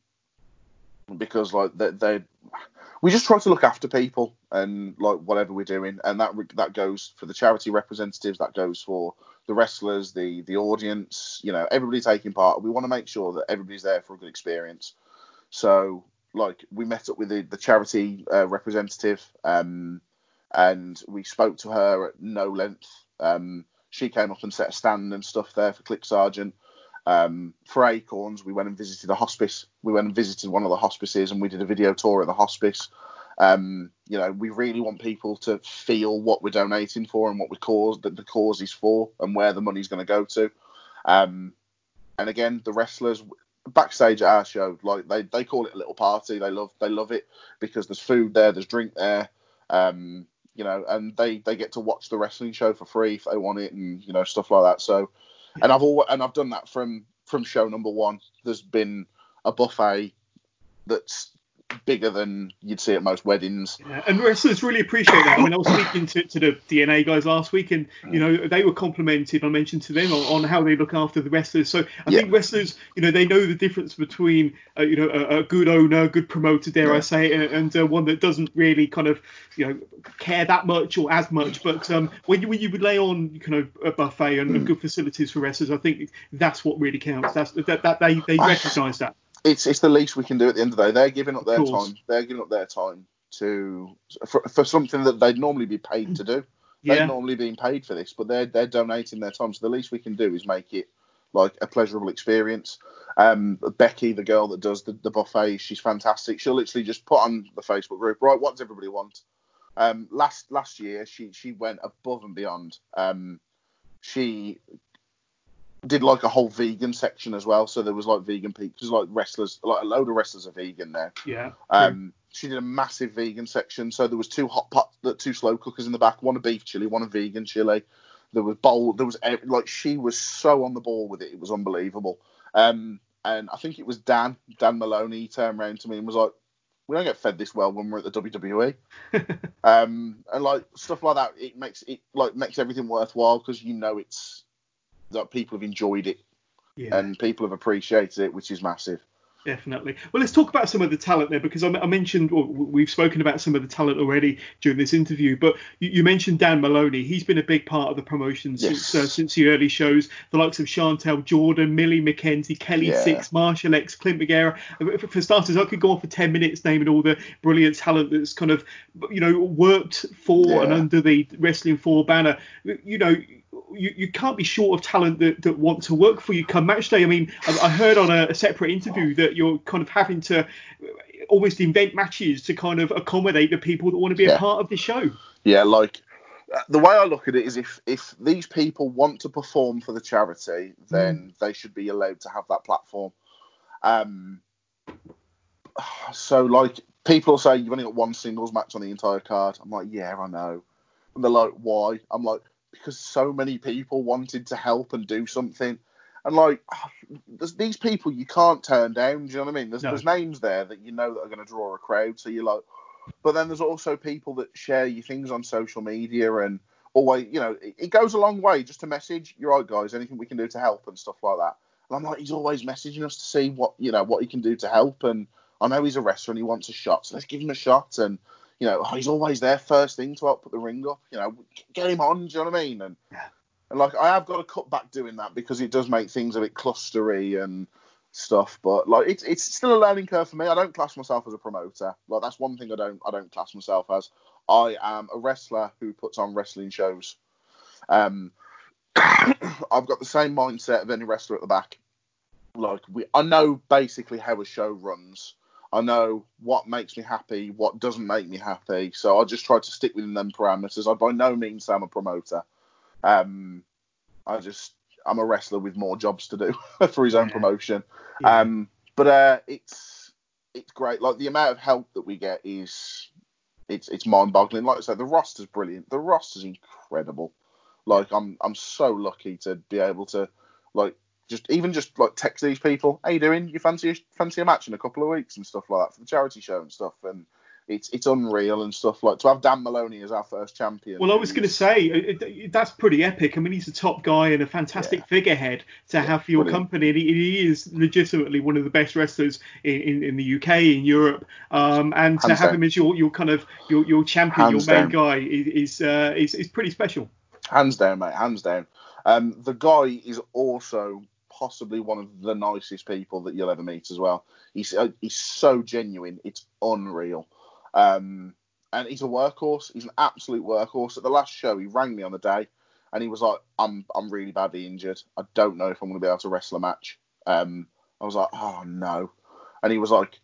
because like they, they we just try to look after people and like whatever we're doing, and that that goes for the charity representatives, that goes for the wrestlers, the the audience, you know, everybody taking part. We want to make sure that everybody's there for a good experience. So like we met up with the, the charity uh, representative, um, and we spoke to her at no length. Um, she came up and set a stand and stuff there for CLIC Sargent. Um, for Acorns, we went and visited a hospice. We went and visited one of the hospices, and we did a video tour of the hospice. Um, you know, we really want people to feel what we're donating for and what we cause that the cause is for, and where the money's going to go to. Um, and again, the wrestlers backstage at our show, like they, they call it a little party. They love they love it because there's food there, there's drink there. Um, you know, and they they get to watch the wrestling show for free if they want it, and you know stuff like that. So and I've always, and I've done that from from show number one. There's been a buffet that's bigger than you'd see at most weddings. Yeah, and wrestlers really appreciate that. I mean, I was speaking to, to the DNA guys last week, and you know they were complimented. I mentioned to them on, on how they look after the wrestlers. So I yeah. think wrestlers, you know, they know the difference between uh, you know a, a, good owner, a good promoter, dare yeah. I say, and, and uh, one that doesn't really kind of you know care that much or as much. But um, when you when you lay on kind of a buffet and, mm. and good facilities for wrestlers, I think that's what really counts. That's that, that they they recognise that it's it's the least we can do at the end of the day. They're giving up their time. They're giving up their time to for, for something that they'd normally be paid to do. Yeah. They're normally being paid for this, but they're they're donating their time. So the least we can do is make it like a pleasurable experience. Um, Becky, the girl that does the, the buffet, she's fantastic. She'll literally just put on the Facebook group, right? What does everybody want? Um, last last year, she she went above and beyond. Um, she did like a whole vegan section as well. So there was like vegan people, because like wrestlers, like a load of wrestlers are vegan now. Yeah. Um, she did a massive vegan section. So there was two hot pot, two slow cookers in the back, one a beef chili, one a vegan chili. There was bowl. There was like she was so on the ball with it. It was unbelievable. Um, and I think it was Dan, Dan Moloney, he turned around to me and was like, "We don't get fed this well when we're at the WWE." um, and like stuff like that, it makes it like makes everything worthwhile because you know it's that people have enjoyed it yeah. and people have appreciated it, which is massive. Definitely. Well, let's talk about some of the talent there because I, I mentioned well, we've spoken about some of the talent already during this interview. But you, you mentioned Dan Moloney. He's been a big part of the promotion Yes. since uh, since the early shows. The likes of Chantel Jordan, Millie McKenzie, Kelly Yeah. Six, Marshall X, Clint McGarrett. For, for starters, I could go on for ten minutes naming all the brilliant talent that's kind of you know worked for Yeah. and under the Wrestling For banner. You know. You, you can't be short of talent that, that want to work for you come match day. I mean, I, I heard on a, a separate interview that you're kind of having to almost invent matches to kind of accommodate the people that want to be Yeah. a part of the show. Yeah, like uh, the way I look at it is if if these people want to perform for the charity, then they should be allowed to have that platform. Um, so like people say you've only got one singles match on the entire card. I'm like, yeah, I know. And they're like, why? I'm like, because so many people wanted to help and do something. And like, there's these people you can't turn down. Do you know what I mean? There's, No. there's names there that you know that are going to draw a crowd. So you're like, but then there's also people that share your things on social media and always, you know, it, it goes a long way just to message. You're right, guys. Anything we can do to help and stuff like that. And I'm like, he's always messaging us to see what you know what he can do to help. And I know he's a wrestler and he wants a shot, so let's give him a shot. And you know, he's always there first thing to help put the ring up. You know, get him on. Do you know what I mean? And Yeah. and like I have got to cut back doing that because it does make things a bit clustery and stuff. But like it's it's still a learning curve for me. I don't class myself as a promoter. Like that's one thing I don't I don't class myself as. I am a wrestler who puts on wrestling shows. Um, I've got the same mindset of any wrestler at the back. Like we, I know basically how a show runs. I know what makes me happy, what doesn't make me happy. So I just try to stick within them parameters. I by no means say I'm a promoter. Um, I just I'm a wrestler with more jobs to do for his own Yeah. promotion. Yeah. Um, but uh, it's it's great. Like the amount of help that we get is it's it's mind-boggling. Like I said, the roster's brilliant. The roster's incredible. Like I'm I'm so lucky to be able to like just even just like text these people, how you doing? You fancy a, fancy a match in a couple of weeks and stuff like that for the charity show and stuff. And it's it's unreal and stuff like to have Dan Moloney as our first champion. Well, I was going to say it, it, that's pretty epic. I mean, he's a top guy and a fantastic Yeah. figurehead to have for your brilliant. company, and he, he is legitimately one of the best wrestlers in, in, in the UK, in Europe, um, and to Hands have him as your, your kind of your, your champion, Hands your main down. guy is is, uh, is is pretty special. hands down, mate, hands down. Um, the guy is also possibly one of the nicest people that you'll ever meet as well. He's uh, he's so genuine, it's unreal. Um, and he's a workhorse. He's an absolute workhorse. At the last show, he rang me on the day, and he was like, "I'm I'm really badly injured. I don't know if I'm going to be able to wrestle a match." Um, I was like, "Oh no," and he was like,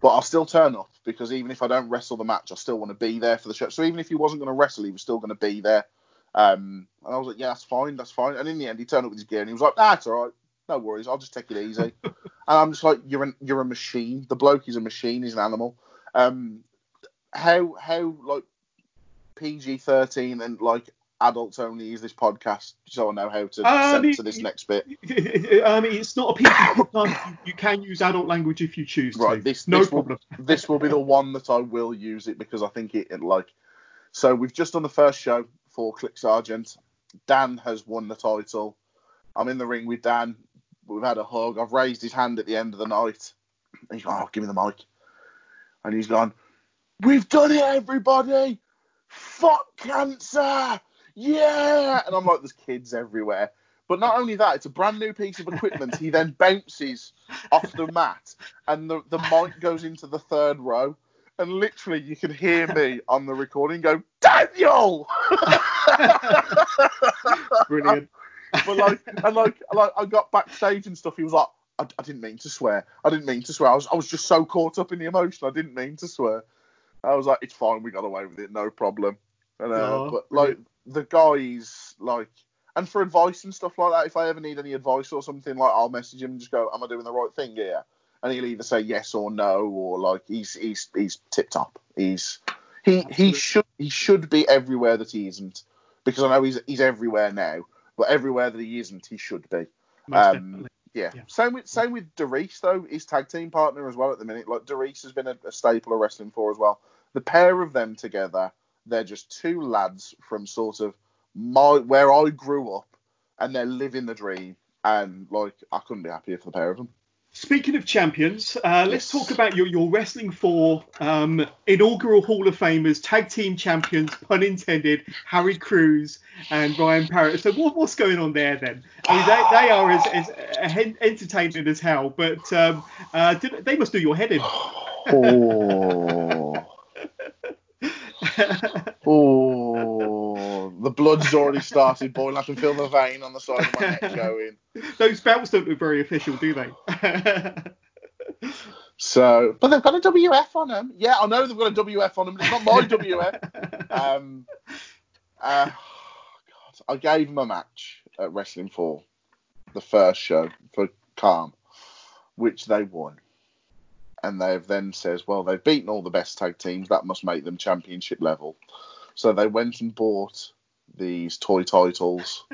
"But I'll still turn up because even if I don't wrestle the match, I still want to be there for the show." So even if he wasn't going to wrestle, he was still going to be there. Um, and I was like, yeah, that's fine, that's fine. And in the end, he turned up with his gear and he was like, that's all right, no worries, I'll just take it easy. and I'm just like, you're an, you're a machine. The bloke is a machine. He's an animal. Um, how how like PG-13 and like adults only is this podcast, so I know how to Um, censor this next bit. I mean, it's not a PG podcast. You, you can use adult language if you choose to. Right, this no this will, problem. this will be the one that I will use it because I think it, it like. So we've just done the first show for CLIC Sargent. Dan has won the title. I'm in the ring with Dan. We've had a hug. I've raised his hand at the end of the night. And he's gone, oh, give me the mic. And he's gone, we've done it, everybody. Fuck cancer. Yeah. And I'm like, there's kids everywhere. But not only that, it's a brand new piece of equipment. he then bounces off the mat, and the, the mic goes into the third row. And literally, you can hear me on the recording go, Daniel! Brilliant. but like, and like, like, I got backstage and stuff. He was like, I, I didn't mean to swear. I didn't mean to swear. I was, I was just so caught up in the emotion. I didn't mean to swear. I was like, it's fine, we got away with it, no problem. And, uh, Oh, but like the guys, like, and for advice and stuff like that, if I ever need any advice or something, like I'll message him and just go, "Am I doing the right thing here?" And he'll either say yes or no, or like he's he's he's tip top. He's he Absolutely. he should he should be everywhere that he isn't, because I know he's he's everywhere now, but everywhere that he isn't, he should be. Um. Yeah. Yeah. Same with same with Derice though, his tag team partner as well at the minute. Like Derice has been a, a staple of wrestling for as well. The pair of them together, they're just two lads from sort of my where I grew up, and they're living the dream. And like I couldn't be happier for the pair of them. Speaking of champions, uh, let's talk about your, your Wrestling For um, inaugural Hall of Famers, tag team champions, pun intended, Harry Cruz and Ryan Parrott. So what, what's going on there then? I mean, they, they are as, as entertaining as hell, but um, uh, did, they must do your head in. Oh. Oh, blood's already started boiling. I can feel the vein on the side of my neck going. Those belts don't look very official, do they? So, but they've got a WF on them. Yeah, I know they've got a WF on them, but it's not my WF. Um, uh, God, I gave them a match at Wrestling For, the first show for Calm, which they won. And they've then says, well, they've beaten all the best tag teams. That must make them championship level. So they went and bought these toy titles,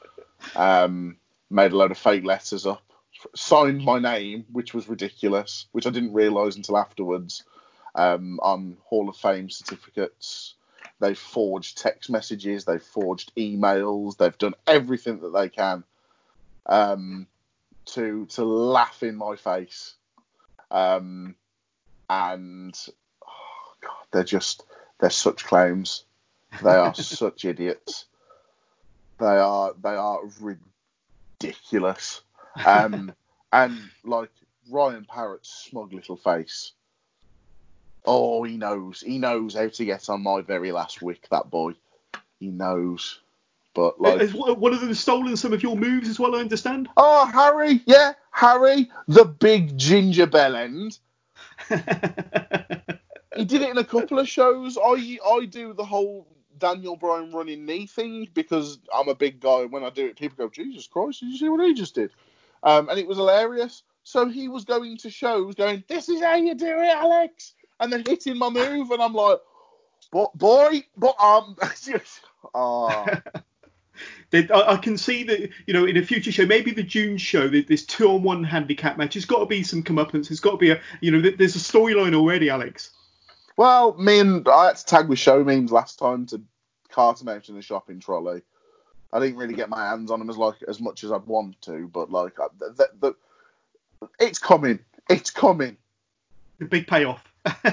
um, made a load of fake letters up, signed my name, which was ridiculous, which I didn't realise until afterwards, um, on Hall of Fame certificates. They've forged text messages, they've forged emails, they've done everything that they can um, to to laugh in my face. Um, and oh God, they're just they're such clowns. They are such idiots. They are they are ridiculous. Um, and like Ryan Parrott's smug little face. Oh, he knows. He knows how to get on my very last wick. That boy. He knows. But like, Has one of them stolen some of your moves as well, I understand? oh Harry, yeah, Harry, the big ginger bell end. He did it in a couple of shows. I I do the whole Daniel Bryan running knee thing because I'm a big guy. When I do it, people go, Jesus Christ, did you see what he just did? Um, and it was hilarious. So he was going to shows, going, "This is how you do it, Alex," and then hitting my move, and I'm like, "But boy, but um, oh, They- I, I can see that you know in a future show, maybe the June show, this two-on-one handicap match. There's got to be some comeuppance. There's got to be a you know there's a storyline already, Alex. Well, me and I had to tag with show memes last time to cart them out in the shopping trolley. I didn't really get my hands on them as like as much as I'd want to, but like uh, the, the, the, it's coming, it's coming. the big payoff.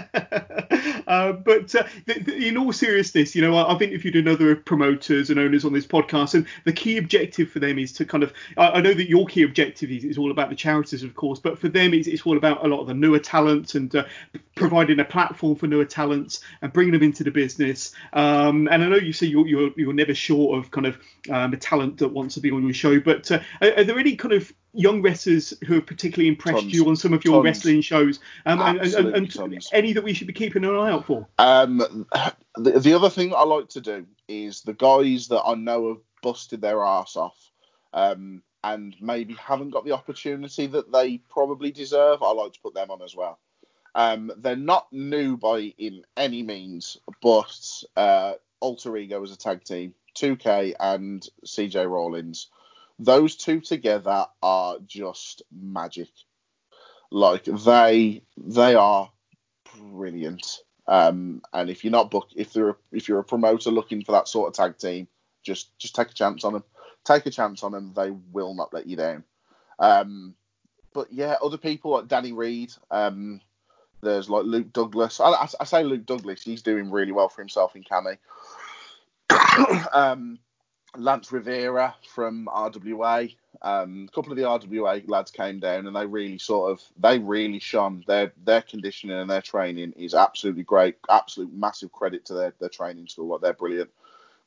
uh, but uh, th- th- in all seriousness, you know, I- I've interviewed another promoters and owners on this podcast, and the key objective for them is to kind of. I, I know that your key objective is, is all about the charities, of course, but for them, it's, it's all about a lot of the newer talents and uh, providing a platform for newer talents and bringing them into the business. Um, and I know you say you're, you're you're never short of kind of um, a talent that wants to be on your show, but uh, are, are there any kind of young wrestlers who have particularly impressed Tons. you on some of your Tons. wrestling shows? Um, and, and, and, any that we should be keeping an eye out for? Um, the, the other thing that I like to do is the guys that I know have busted their arse off, um, and maybe haven't got the opportunity that they probably deserve. I like to put them on as well. Um, they're not new by in any means, but uh, Alter Ego as a tag team, 2K and CJ Rollins, those two together are just magic. Like they they are brilliant. Um, and if you're not book, if they're if you're a promoter looking for that sort of tag team, just just take a chance on them. Take a chance on them. They will not let you down. Um, but yeah, other people like Danny Reed. Um, there's like Luke Douglas. I, I, I say Luke Douglas. He's doing really well for himself in Cami. um, Lance Rivera from RWA. Um, a couple of the RWA lads came down and they really sort of they really shone. Their their conditioning and their training is absolutely great. Absolute massive credit to their, their training school. Like they're brilliant.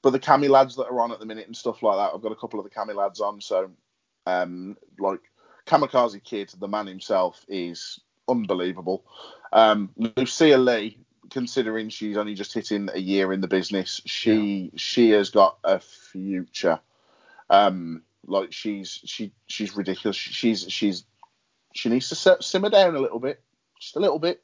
But the Cami lads that are on at the minute and stuff like that, I've got a couple of the Cami lads on. So um, like Kamikaze Kid, the man himself, is unbelievable. Um, Lucia Lee considering she's only just hitting a year in the business, she yeah. she has got a future. Um, like she's she she's ridiculous. She's she's she needs to simmer down a little bit, just a little bit.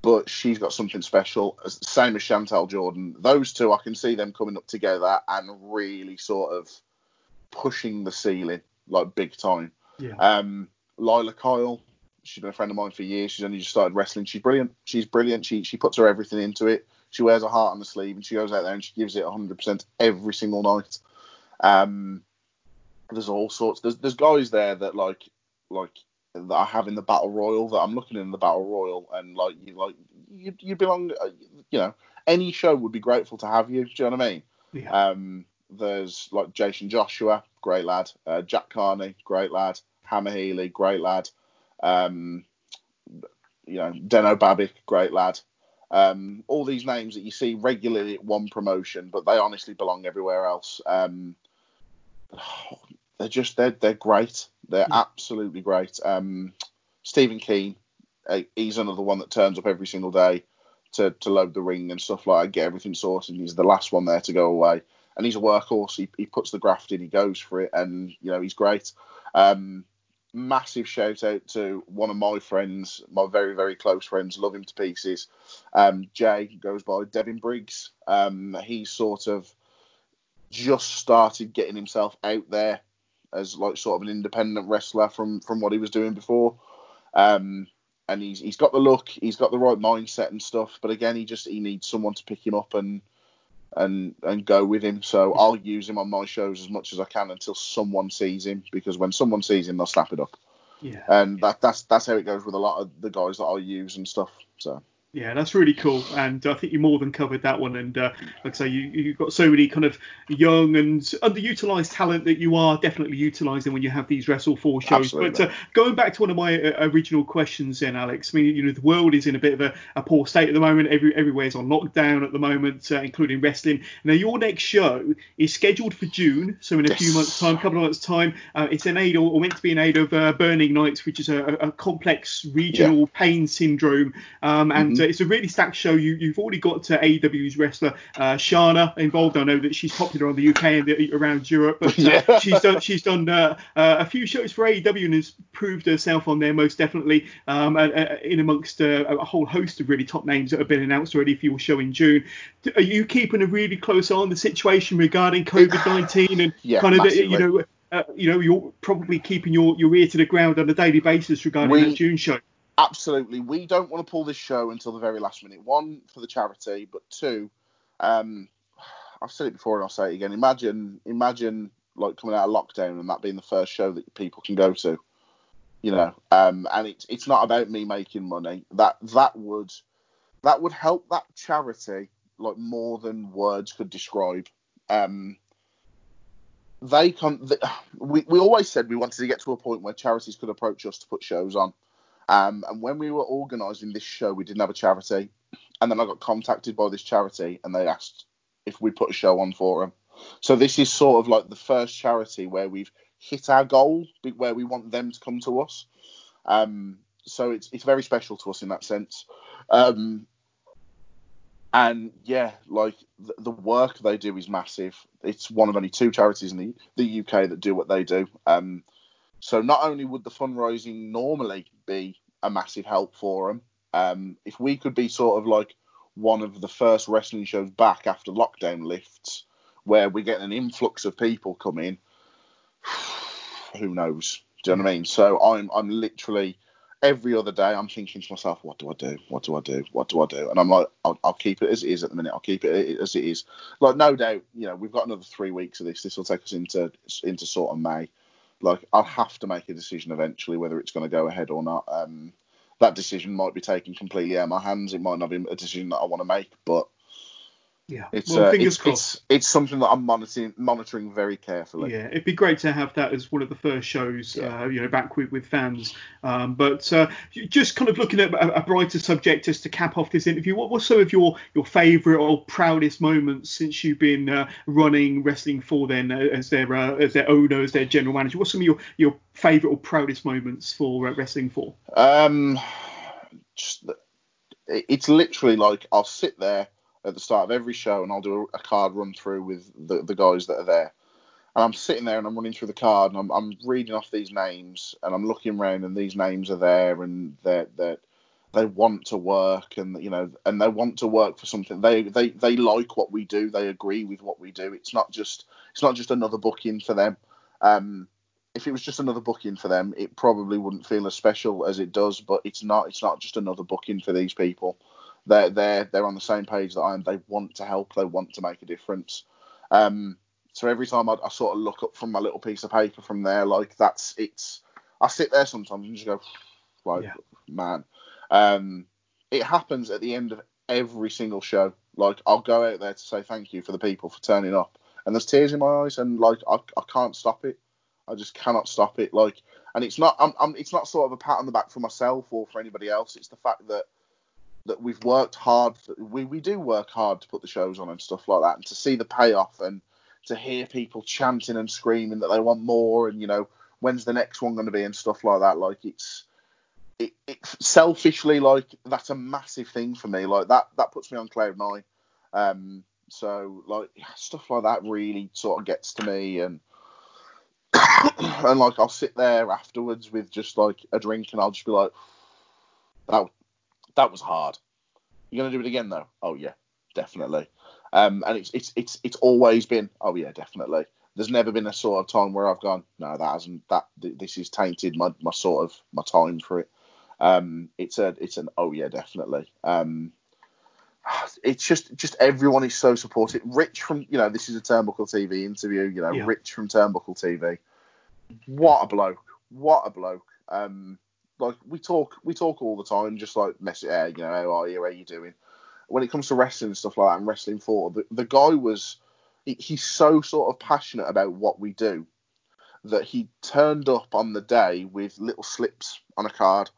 But she's got something special. Same as Chantel Jordan. Those two, I can see them coming up together and really sort of pushing the ceiling like big time. Yeah. Um, Lila Kyle, she's been a friend of mine for years. She's only just started wrestling. She's brilliant. She's brilliant. She she puts her everything into it. She wears her heart on the sleeve and she goes out there and she gives it 100% every single night. Um, there's all sorts. There's there's guys there that like like that I have in the battle royal that I'm looking in the battle royal and like you like you you belong. Uh, you know, any show would be grateful to have you. Do you know what I mean? Yeah. Um, there's like Jason Joshua, great lad. Uh, Jack Carney, great lad. Hammer Healy, great lad. Um, you know, Deno Babik, great lad. Um, all these names that you see regularly at one promotion, but they honestly belong everywhere else. Um, they're just they're they're great. They're yeah. absolutely great. Um, Stephen Keen, uh, he's another one that turns up every single day to, to load the ring and stuff like that, get everything sorted. He's the last one there to go away, and he's a workhorse. He, he puts the graft in, he goes for it, and you know he's great. Um, massive shout out to one of my friends, my very very close friends, love him to pieces. Um, Jay goes by Devin Briggs. Um, he's sort of just started getting himself out there as like sort of an independent wrestler from from what he was doing before. Um, and he's he's got the look, he's got the right mindset and stuff. But again, he just he needs someone to pick him up and and and go with him. So I'll use him on my shows as much as I can until someone sees him, because when someone sees him, they'll snap it up. Yeah. And that that's that's how it goes with a lot of the guys that I'll use and stuff. So. Yeah, that's really cool, and I think you more than covered that one. And uh, like I say, you you've got so many kind of young and underutilized talent that you are definitely utilizing when you have these Wrestle Four shows. Absolutely. But uh, going back to one of my uh, original questions, then Alex, I mean, you know, the world is in a bit of a, a poor state at the moment. Every everywhere's on lockdown at the moment, uh, including wrestling. Now, your next show is scheduled for June, so in a yes. few months' time, a couple of months' time. Uh, it's an aid or, or, meant to be an aid of uh, Burning Nights, which is a, a complex regional yeah. pain syndrome, um, and mm-hmm. It's a really stacked show. You, you've already got uh, AEW's wrestler uh, Shanna involved. I know that she's popular on the UK and the, around Europe, but uh, yeah. she's done she's done uh, uh, a few shows for AEW and has proved herself on there most definitely. Um, in amongst a whole host of really top names that have been announced already for your show in June. Are you keeping a really close eye on the situation regarding COVID nineteen and yeah, kind of the, you know? Uh, you know, you're probably keeping your, your ear to the ground on a daily basis regarding we, that June show absolutely. We don't want to pull this show until the very last minute. One for the charity, but two, um, I've said it before and I'll say it again. Imagine, imagine like coming out of lockdown and that being the first show that people can go to. You know, um, and it's it's not about me making money. That that would that would help that charity like more than words could describe. Um, they come. We we always said we wanted to get to a point where charities could approach us to put shows on. Um, and when we were organising this show, we didn't have a charity. And then I got contacted by this charity and they asked if we put a show on for them. So this is sort of like the first charity where we've hit our goal, where we want them to come to us. Um, so it's it's very special to us in that sense. Um, and yeah, like the, the, work they do is massive. It's one of only two charities in the, the UK that do what they do. Um, so not only would the fundraising normally be a massive help for them, um, if we could be sort of like one of the first wrestling shows back after lockdown lifts, where we get an influx of people coming, who knows? Do you know what I mean? So I'm I'm literally every other day I'm thinking to myself, what do I do? What do I do? What do I do? And I'm like, I'll, I'll keep it as it is at the minute. I'll keep it as it is. Like no doubt, you know, we've got another three weeks of this. This will take us into into sort of May like I'll have to make a decision eventually whether it's going to go ahead or not. Um, that decision might be taken completely out of my hands. It might not be a decision that I want to make, but yeah, it's, well, uh, it's, it's, it's something that I'm monitoring monitoring very carefully. Yeah, it'd be great to have that as one of the first shows, yeah. uh, you know, back with, with fans. Um, but uh, just kind of looking at a, a, brighter subject just to cap off this interview, what were some of your your favourite or proudest moments since you've been uh, running wrestling for then uh, as their uh, as their owner, as their general manager? What's some of your your favourite or proudest moments for wrestling for? Um, just it, it's literally like I'll sit there at the start of every show and I'll do a, card run through with the, the guys that are there. And I'm sitting there and I'm running through the card and I'm, I'm reading off these names and I'm looking around and these names are there and they're, they're they want to work and you know and they want to work for something. They they they like what we do. They agree with what we do. It's not just it's not just another booking for them. Um if it was just another booking for them it probably wouldn't feel as special as it does but it's not it's not just another booking for these people they're they're they're on the same page that I am they want to help they want to make a difference um so every time I, I sort of look up from my little piece of paper from there like that's it's I sit there sometimes and just go like Yeah. man um, it happens at the end of every single show. Like I'll go out there to say thank you for the people for turning up, and there's tears in my eyes, and like I, I can't stop it. I just cannot stop it. Like, and it's not I'm, I'm it's not sort of a pat on the back for myself or for anybody else. It's the fact that that we've worked hard. For, we we do work hard to put the shows on and stuff like that, and to see the payoff and to hear people chanting and screaming that they want more, and you know when's the next one going to be and stuff like that. Like it's it, it selfishly like that's a massive thing for me. Like that that puts me on cloud nine. Um, so like stuff like that really sort of gets to me and and like I'll sit there afterwards with just like a drink and I'll just be like that that was hard. You're gonna do it again though? Oh yeah, definitely. Um, and it's it's it's it's always been oh yeah, definitely. There's never been a sort of time where I've gone no, that hasn't that this is tainted my my sort of my time for it. Um, it's a it's an oh yeah, definitely. Um, it's just just everyone is so supportive. Rich from you know this is a Turnbuckle TV interview. You know Yeah. Rich from Turnbuckle TV. What a bloke! What a bloke! Um, like we talk we talk all the time, just like mess it out. You know how are you? How are you doing? When it comes to wrestling and stuff like that, and wrestling for the, the guy was he, he's so sort of passionate about what we do that he turned up on the day with little slips on a card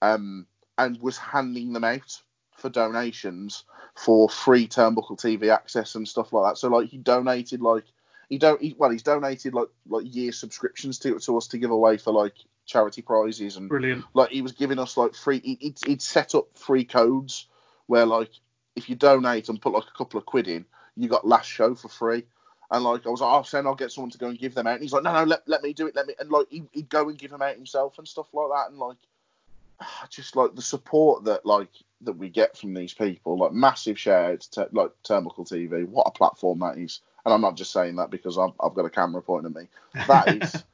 um, and was handing them out for donations for free Turnbuckle TV access and stuff like that. So like he donated like he don't he, well he's donated like like year subscriptions to to us to give away for like charity prizes and Brilliant. like he was giving us like free he, he'd, he'd set up free codes where like if you donate and put like a couple of quid in you got last show for free. And like I was like oh Sam I'll get someone to go and give them out. And he's like no no let, let me do it let me and like he, he'd go and give them out himself and stuff like that. And like just like the support that like that we get from these people like massive shout out to like Turnbuckle TV what a platform that is. And I'm not just saying that because I've, I've got a camera pointing at me. That is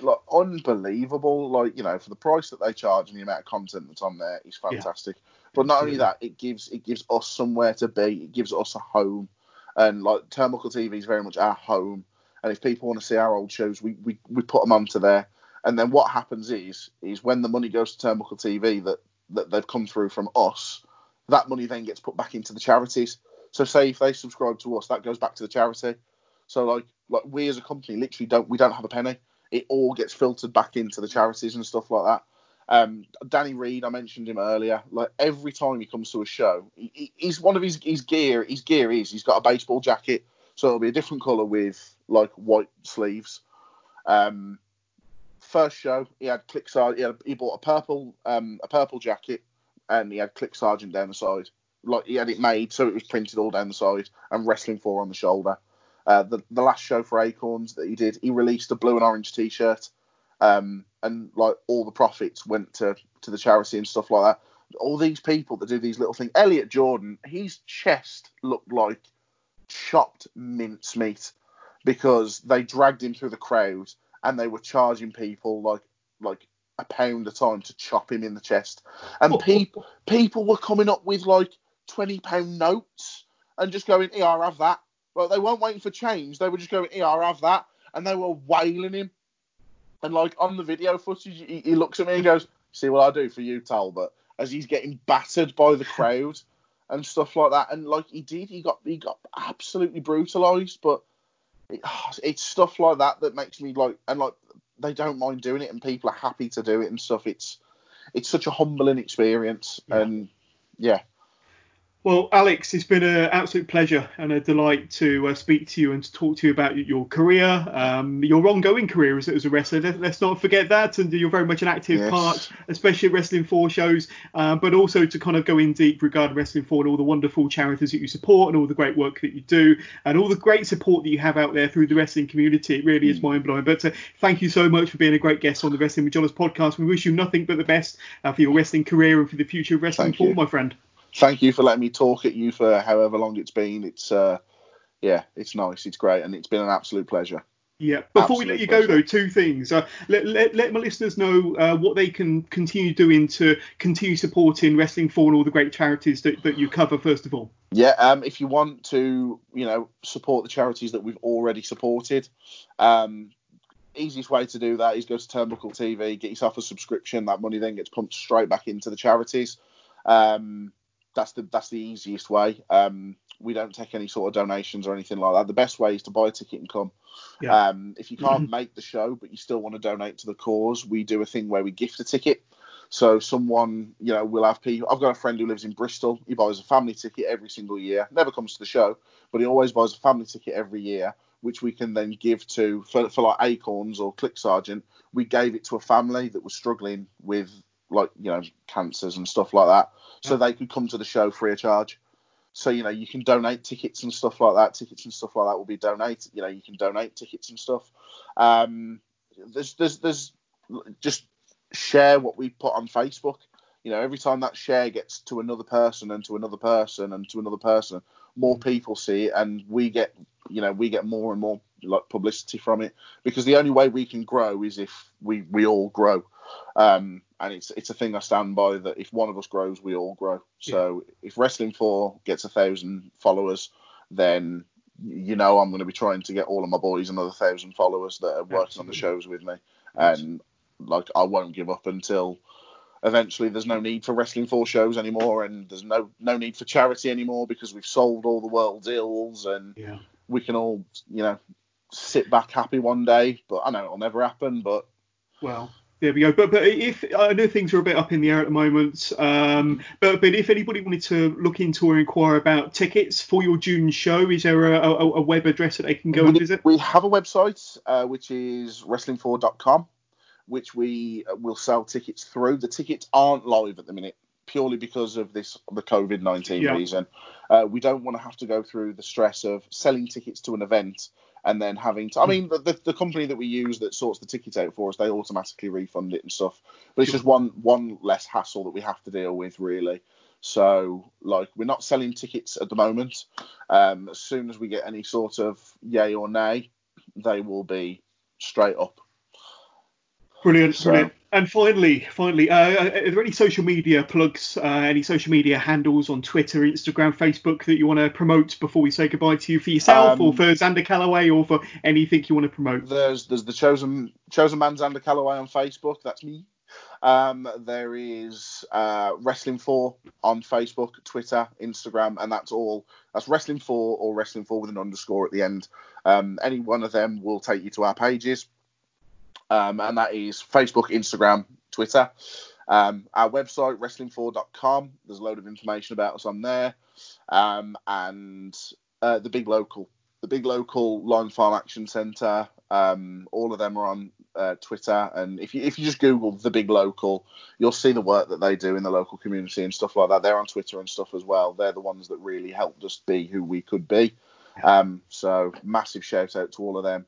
like unbelievable. Like you know, for the price that they charge and the amount of content that's on there is fantastic. But not only that, it gives it gives us somewhere to be. It gives us a home, and like Turnbuckle TV is very much our home. And if people want to see our old shows, we we, we put them onto there. And then what happens is is when the money goes to Turnbuckle TV that that they've come through from us, that money then gets put back into the charities. So say if they subscribe to us, that goes back to the charity. So like like we as a company literally don't we don't have a penny. It all gets filtered back into the charities and stuff like that. Um, Danny Reed, I mentioned him earlier. Like every time he comes to a show, he, he- he's one of his his gear. His gear is he's got a baseball jacket, so it'll be a different color with like white sleeves. Um, first show, he had CLIC Sargent. He, had, he bought a purple um, a purple jacket, and he had CLIC Sargent down the side. Like he had it made so it was printed all down the side, and Wrestling For on the shoulder. Uh, the the last show for Acorns that he did, he released a blue and orange T-shirt, um, and like all the profits went to to the charity and stuff like that. All these people that do these little things. Elliot Jordan, his chest looked like chopped mincemeat because they dragged him through the crowd and they were charging people like like a pound a time to chop him in the chest, and people people were coming up with like twenty pound notes and just going, "Here, I'll have that." Well, they weren't waiting for change; they were just going, "Here, I'll have that," and they were wailing him. And like on the video footage, he, he looks at me and goes, "See what I do for you, Talbot?" As he's getting battered by the crowd and stuff like that. And like he did, he got he got absolutely brutalized. But it, it's stuff like that that makes me like, and like they don't mind doing it, and people are happy to do it and stuff. It's it's such a humbling experience, Yeah. and yeah, Well, Alex, it's been an absolute pleasure and a delight to uh, speak to you and to talk to you about your career, um, your ongoing career as, as a wrestler. Let, us not forget that, and you're very much an active yes. part, especially at Wrestling For shows, uh, but also to kind of go in deep regarding Wrestling For and all the wonderful charities that you support and all the great work that you do and all the great support that you have out there through the wrestling community. It really is mm. mind blowing. But uh, thank you so much for being a great guest on the Wrestling with Johners podcast. We wish you nothing but the best uh, for your wrestling career and for the future of Wrestling For, my friend thank you for letting me talk at you for however long it's been. It's uh, yeah, it's nice, it's great, and it's been an absolute pleasure. Yeah. Before absolute we let you pleasure. go, though, two things. Uh, let, let, let my listeners know uh, what they can continue doing to continue supporting Wrestling For and all the great charities that, that you cover, first of all. Yeah. Um, if you want to, you know, support the charities that we've already supported, um, easiest way to do that is go to Turnbuckle TV, get yourself a subscription. That money then gets pumped straight back into the charities. Um, that's the that's the easiest way. Um, we don't take any sort of donations or anything like that. The best way is to buy a ticket and come. Yeah. Um, if you can't make the show but you still want to donate to the cause, we do a thing where we gift a ticket. So someone, you know, will have people. I've got a friend who lives in Bristol. He buys a family ticket every single year. Never comes to the show, but he always buys a family ticket every year, which we can then give to for, for like Acorns or CLIC Sargent. We gave it to a family that was struggling with like you know cancers and stuff like that, so they could come to the show free of charge. So you know you can donate tickets and stuff like that. Tickets and stuff like that will be donated. You know you can donate tickets and stuff. Um, there's there's there's just share what we put on Facebook. You know every time that share gets to another person and to another person and to another person, more people see it and we get you know we get more and more like publicity from it because the only way we can grow is if we we all grow um, and it's it's a thing I stand by that if one of us grows, we all grow. So yeah. if Wrestling For gets a thousand followers, then you know I'm going to be trying to get all of my boys another thousand followers that are working Absolutely. on the shows with me, and like I won't give up until eventually there's no need for Wrestling For shows anymore, and there's no no need for charity anymore because we've solved all the world's ills, and yeah. we can all you know sit back happy one day. But I know it'll never happen, but well there we go. But but if I know things are a bit up in the air at the moment, um, but but if anybody wanted to look into or inquire about tickets for your June show, is there a, a, a web address that they can go we, and visit? We have a website uh, which is wrestling4.com, which we uh, will sell tickets through. The tickets aren't live at the minute purely because of this the COVID nineteen yeah. reason. Uh, we don't want to have to go through the stress of selling tickets to an event and then having to. I mean, the, the company that we use that sorts the ticket out for us, they automatically refund it and stuff. But it's just one one less hassle that we have to deal with, really. So, like, we're not selling tickets at the moment. Um, as soon as we get any sort of yay or nay, they will be straight up. Brilliant, so, brilliant. And finally, finally, uh, uh, are there any social media plugs, uh, any social media handles on Twitter, Instagram, Facebook that you want to promote before we say goodbye to you for yourself, um, or for Xander Calaway, or for anything you want to promote? There's there's the chosen chosen man Xander Calaway on Facebook. That's me. Um, there is uh, Wrestling For on Facebook, Twitter, Instagram, and that's all. That's Wrestling For or Wrestling For with an underscore at the end. Um, any one of them will take you to our pages um, and that is Facebook, Instagram, Twitter. Um, our website, wrestling4.com, there's a load of information about us on there. Um, and uh, the big local, the big local Lions Farm Action Centre, um, all of them are on uh, Twitter. And if you if you just Google the big local, you'll see the work that they do in the local community and stuff like that. They're on Twitter and stuff as well. They're the ones that really helped us be who we could be. Um, so massive shout out to all of them.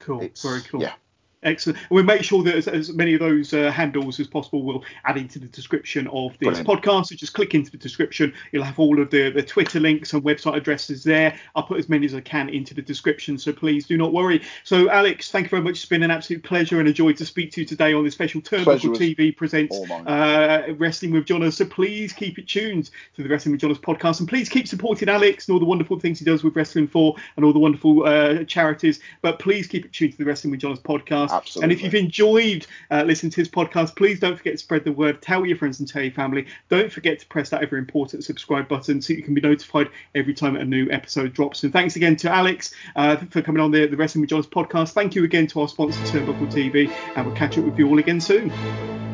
Cool. It's, Very cool. Yeah. Excellent. We'll make sure that as, as many of those uh, handles as possible will add into the description of this Brilliant. podcast. So just click into the description. You'll have all of the, the Twitter links and website addresses there. I'll put as many as I can into the description. So please do not worry. So, Alex, thank you very much. It's been an absolute pleasure and a joy to speak to you today on this special Turnbuckle TV presents uh, Wrestling with Johners. So please keep it tuned to the Wrestling with Johners podcast. And please keep supporting Alex and all the wonderful things he does with Wrestling For and all the wonderful uh, charities. But please keep it tuned to the Wrestling with Johners podcast podcast. Absolutely. And if you've enjoyed uh, listening to this podcast, please don't forget to spread the word. Tell your friends and tell your family. Don't forget to press that ever important subscribe button so you can be notified every time a new episode drops. And thanks again to Alex uh, for coming on the, the Wrestling with Johners podcast. Thank you again to our sponsor, Turnbuckle TV, and we'll catch up with you all again soon.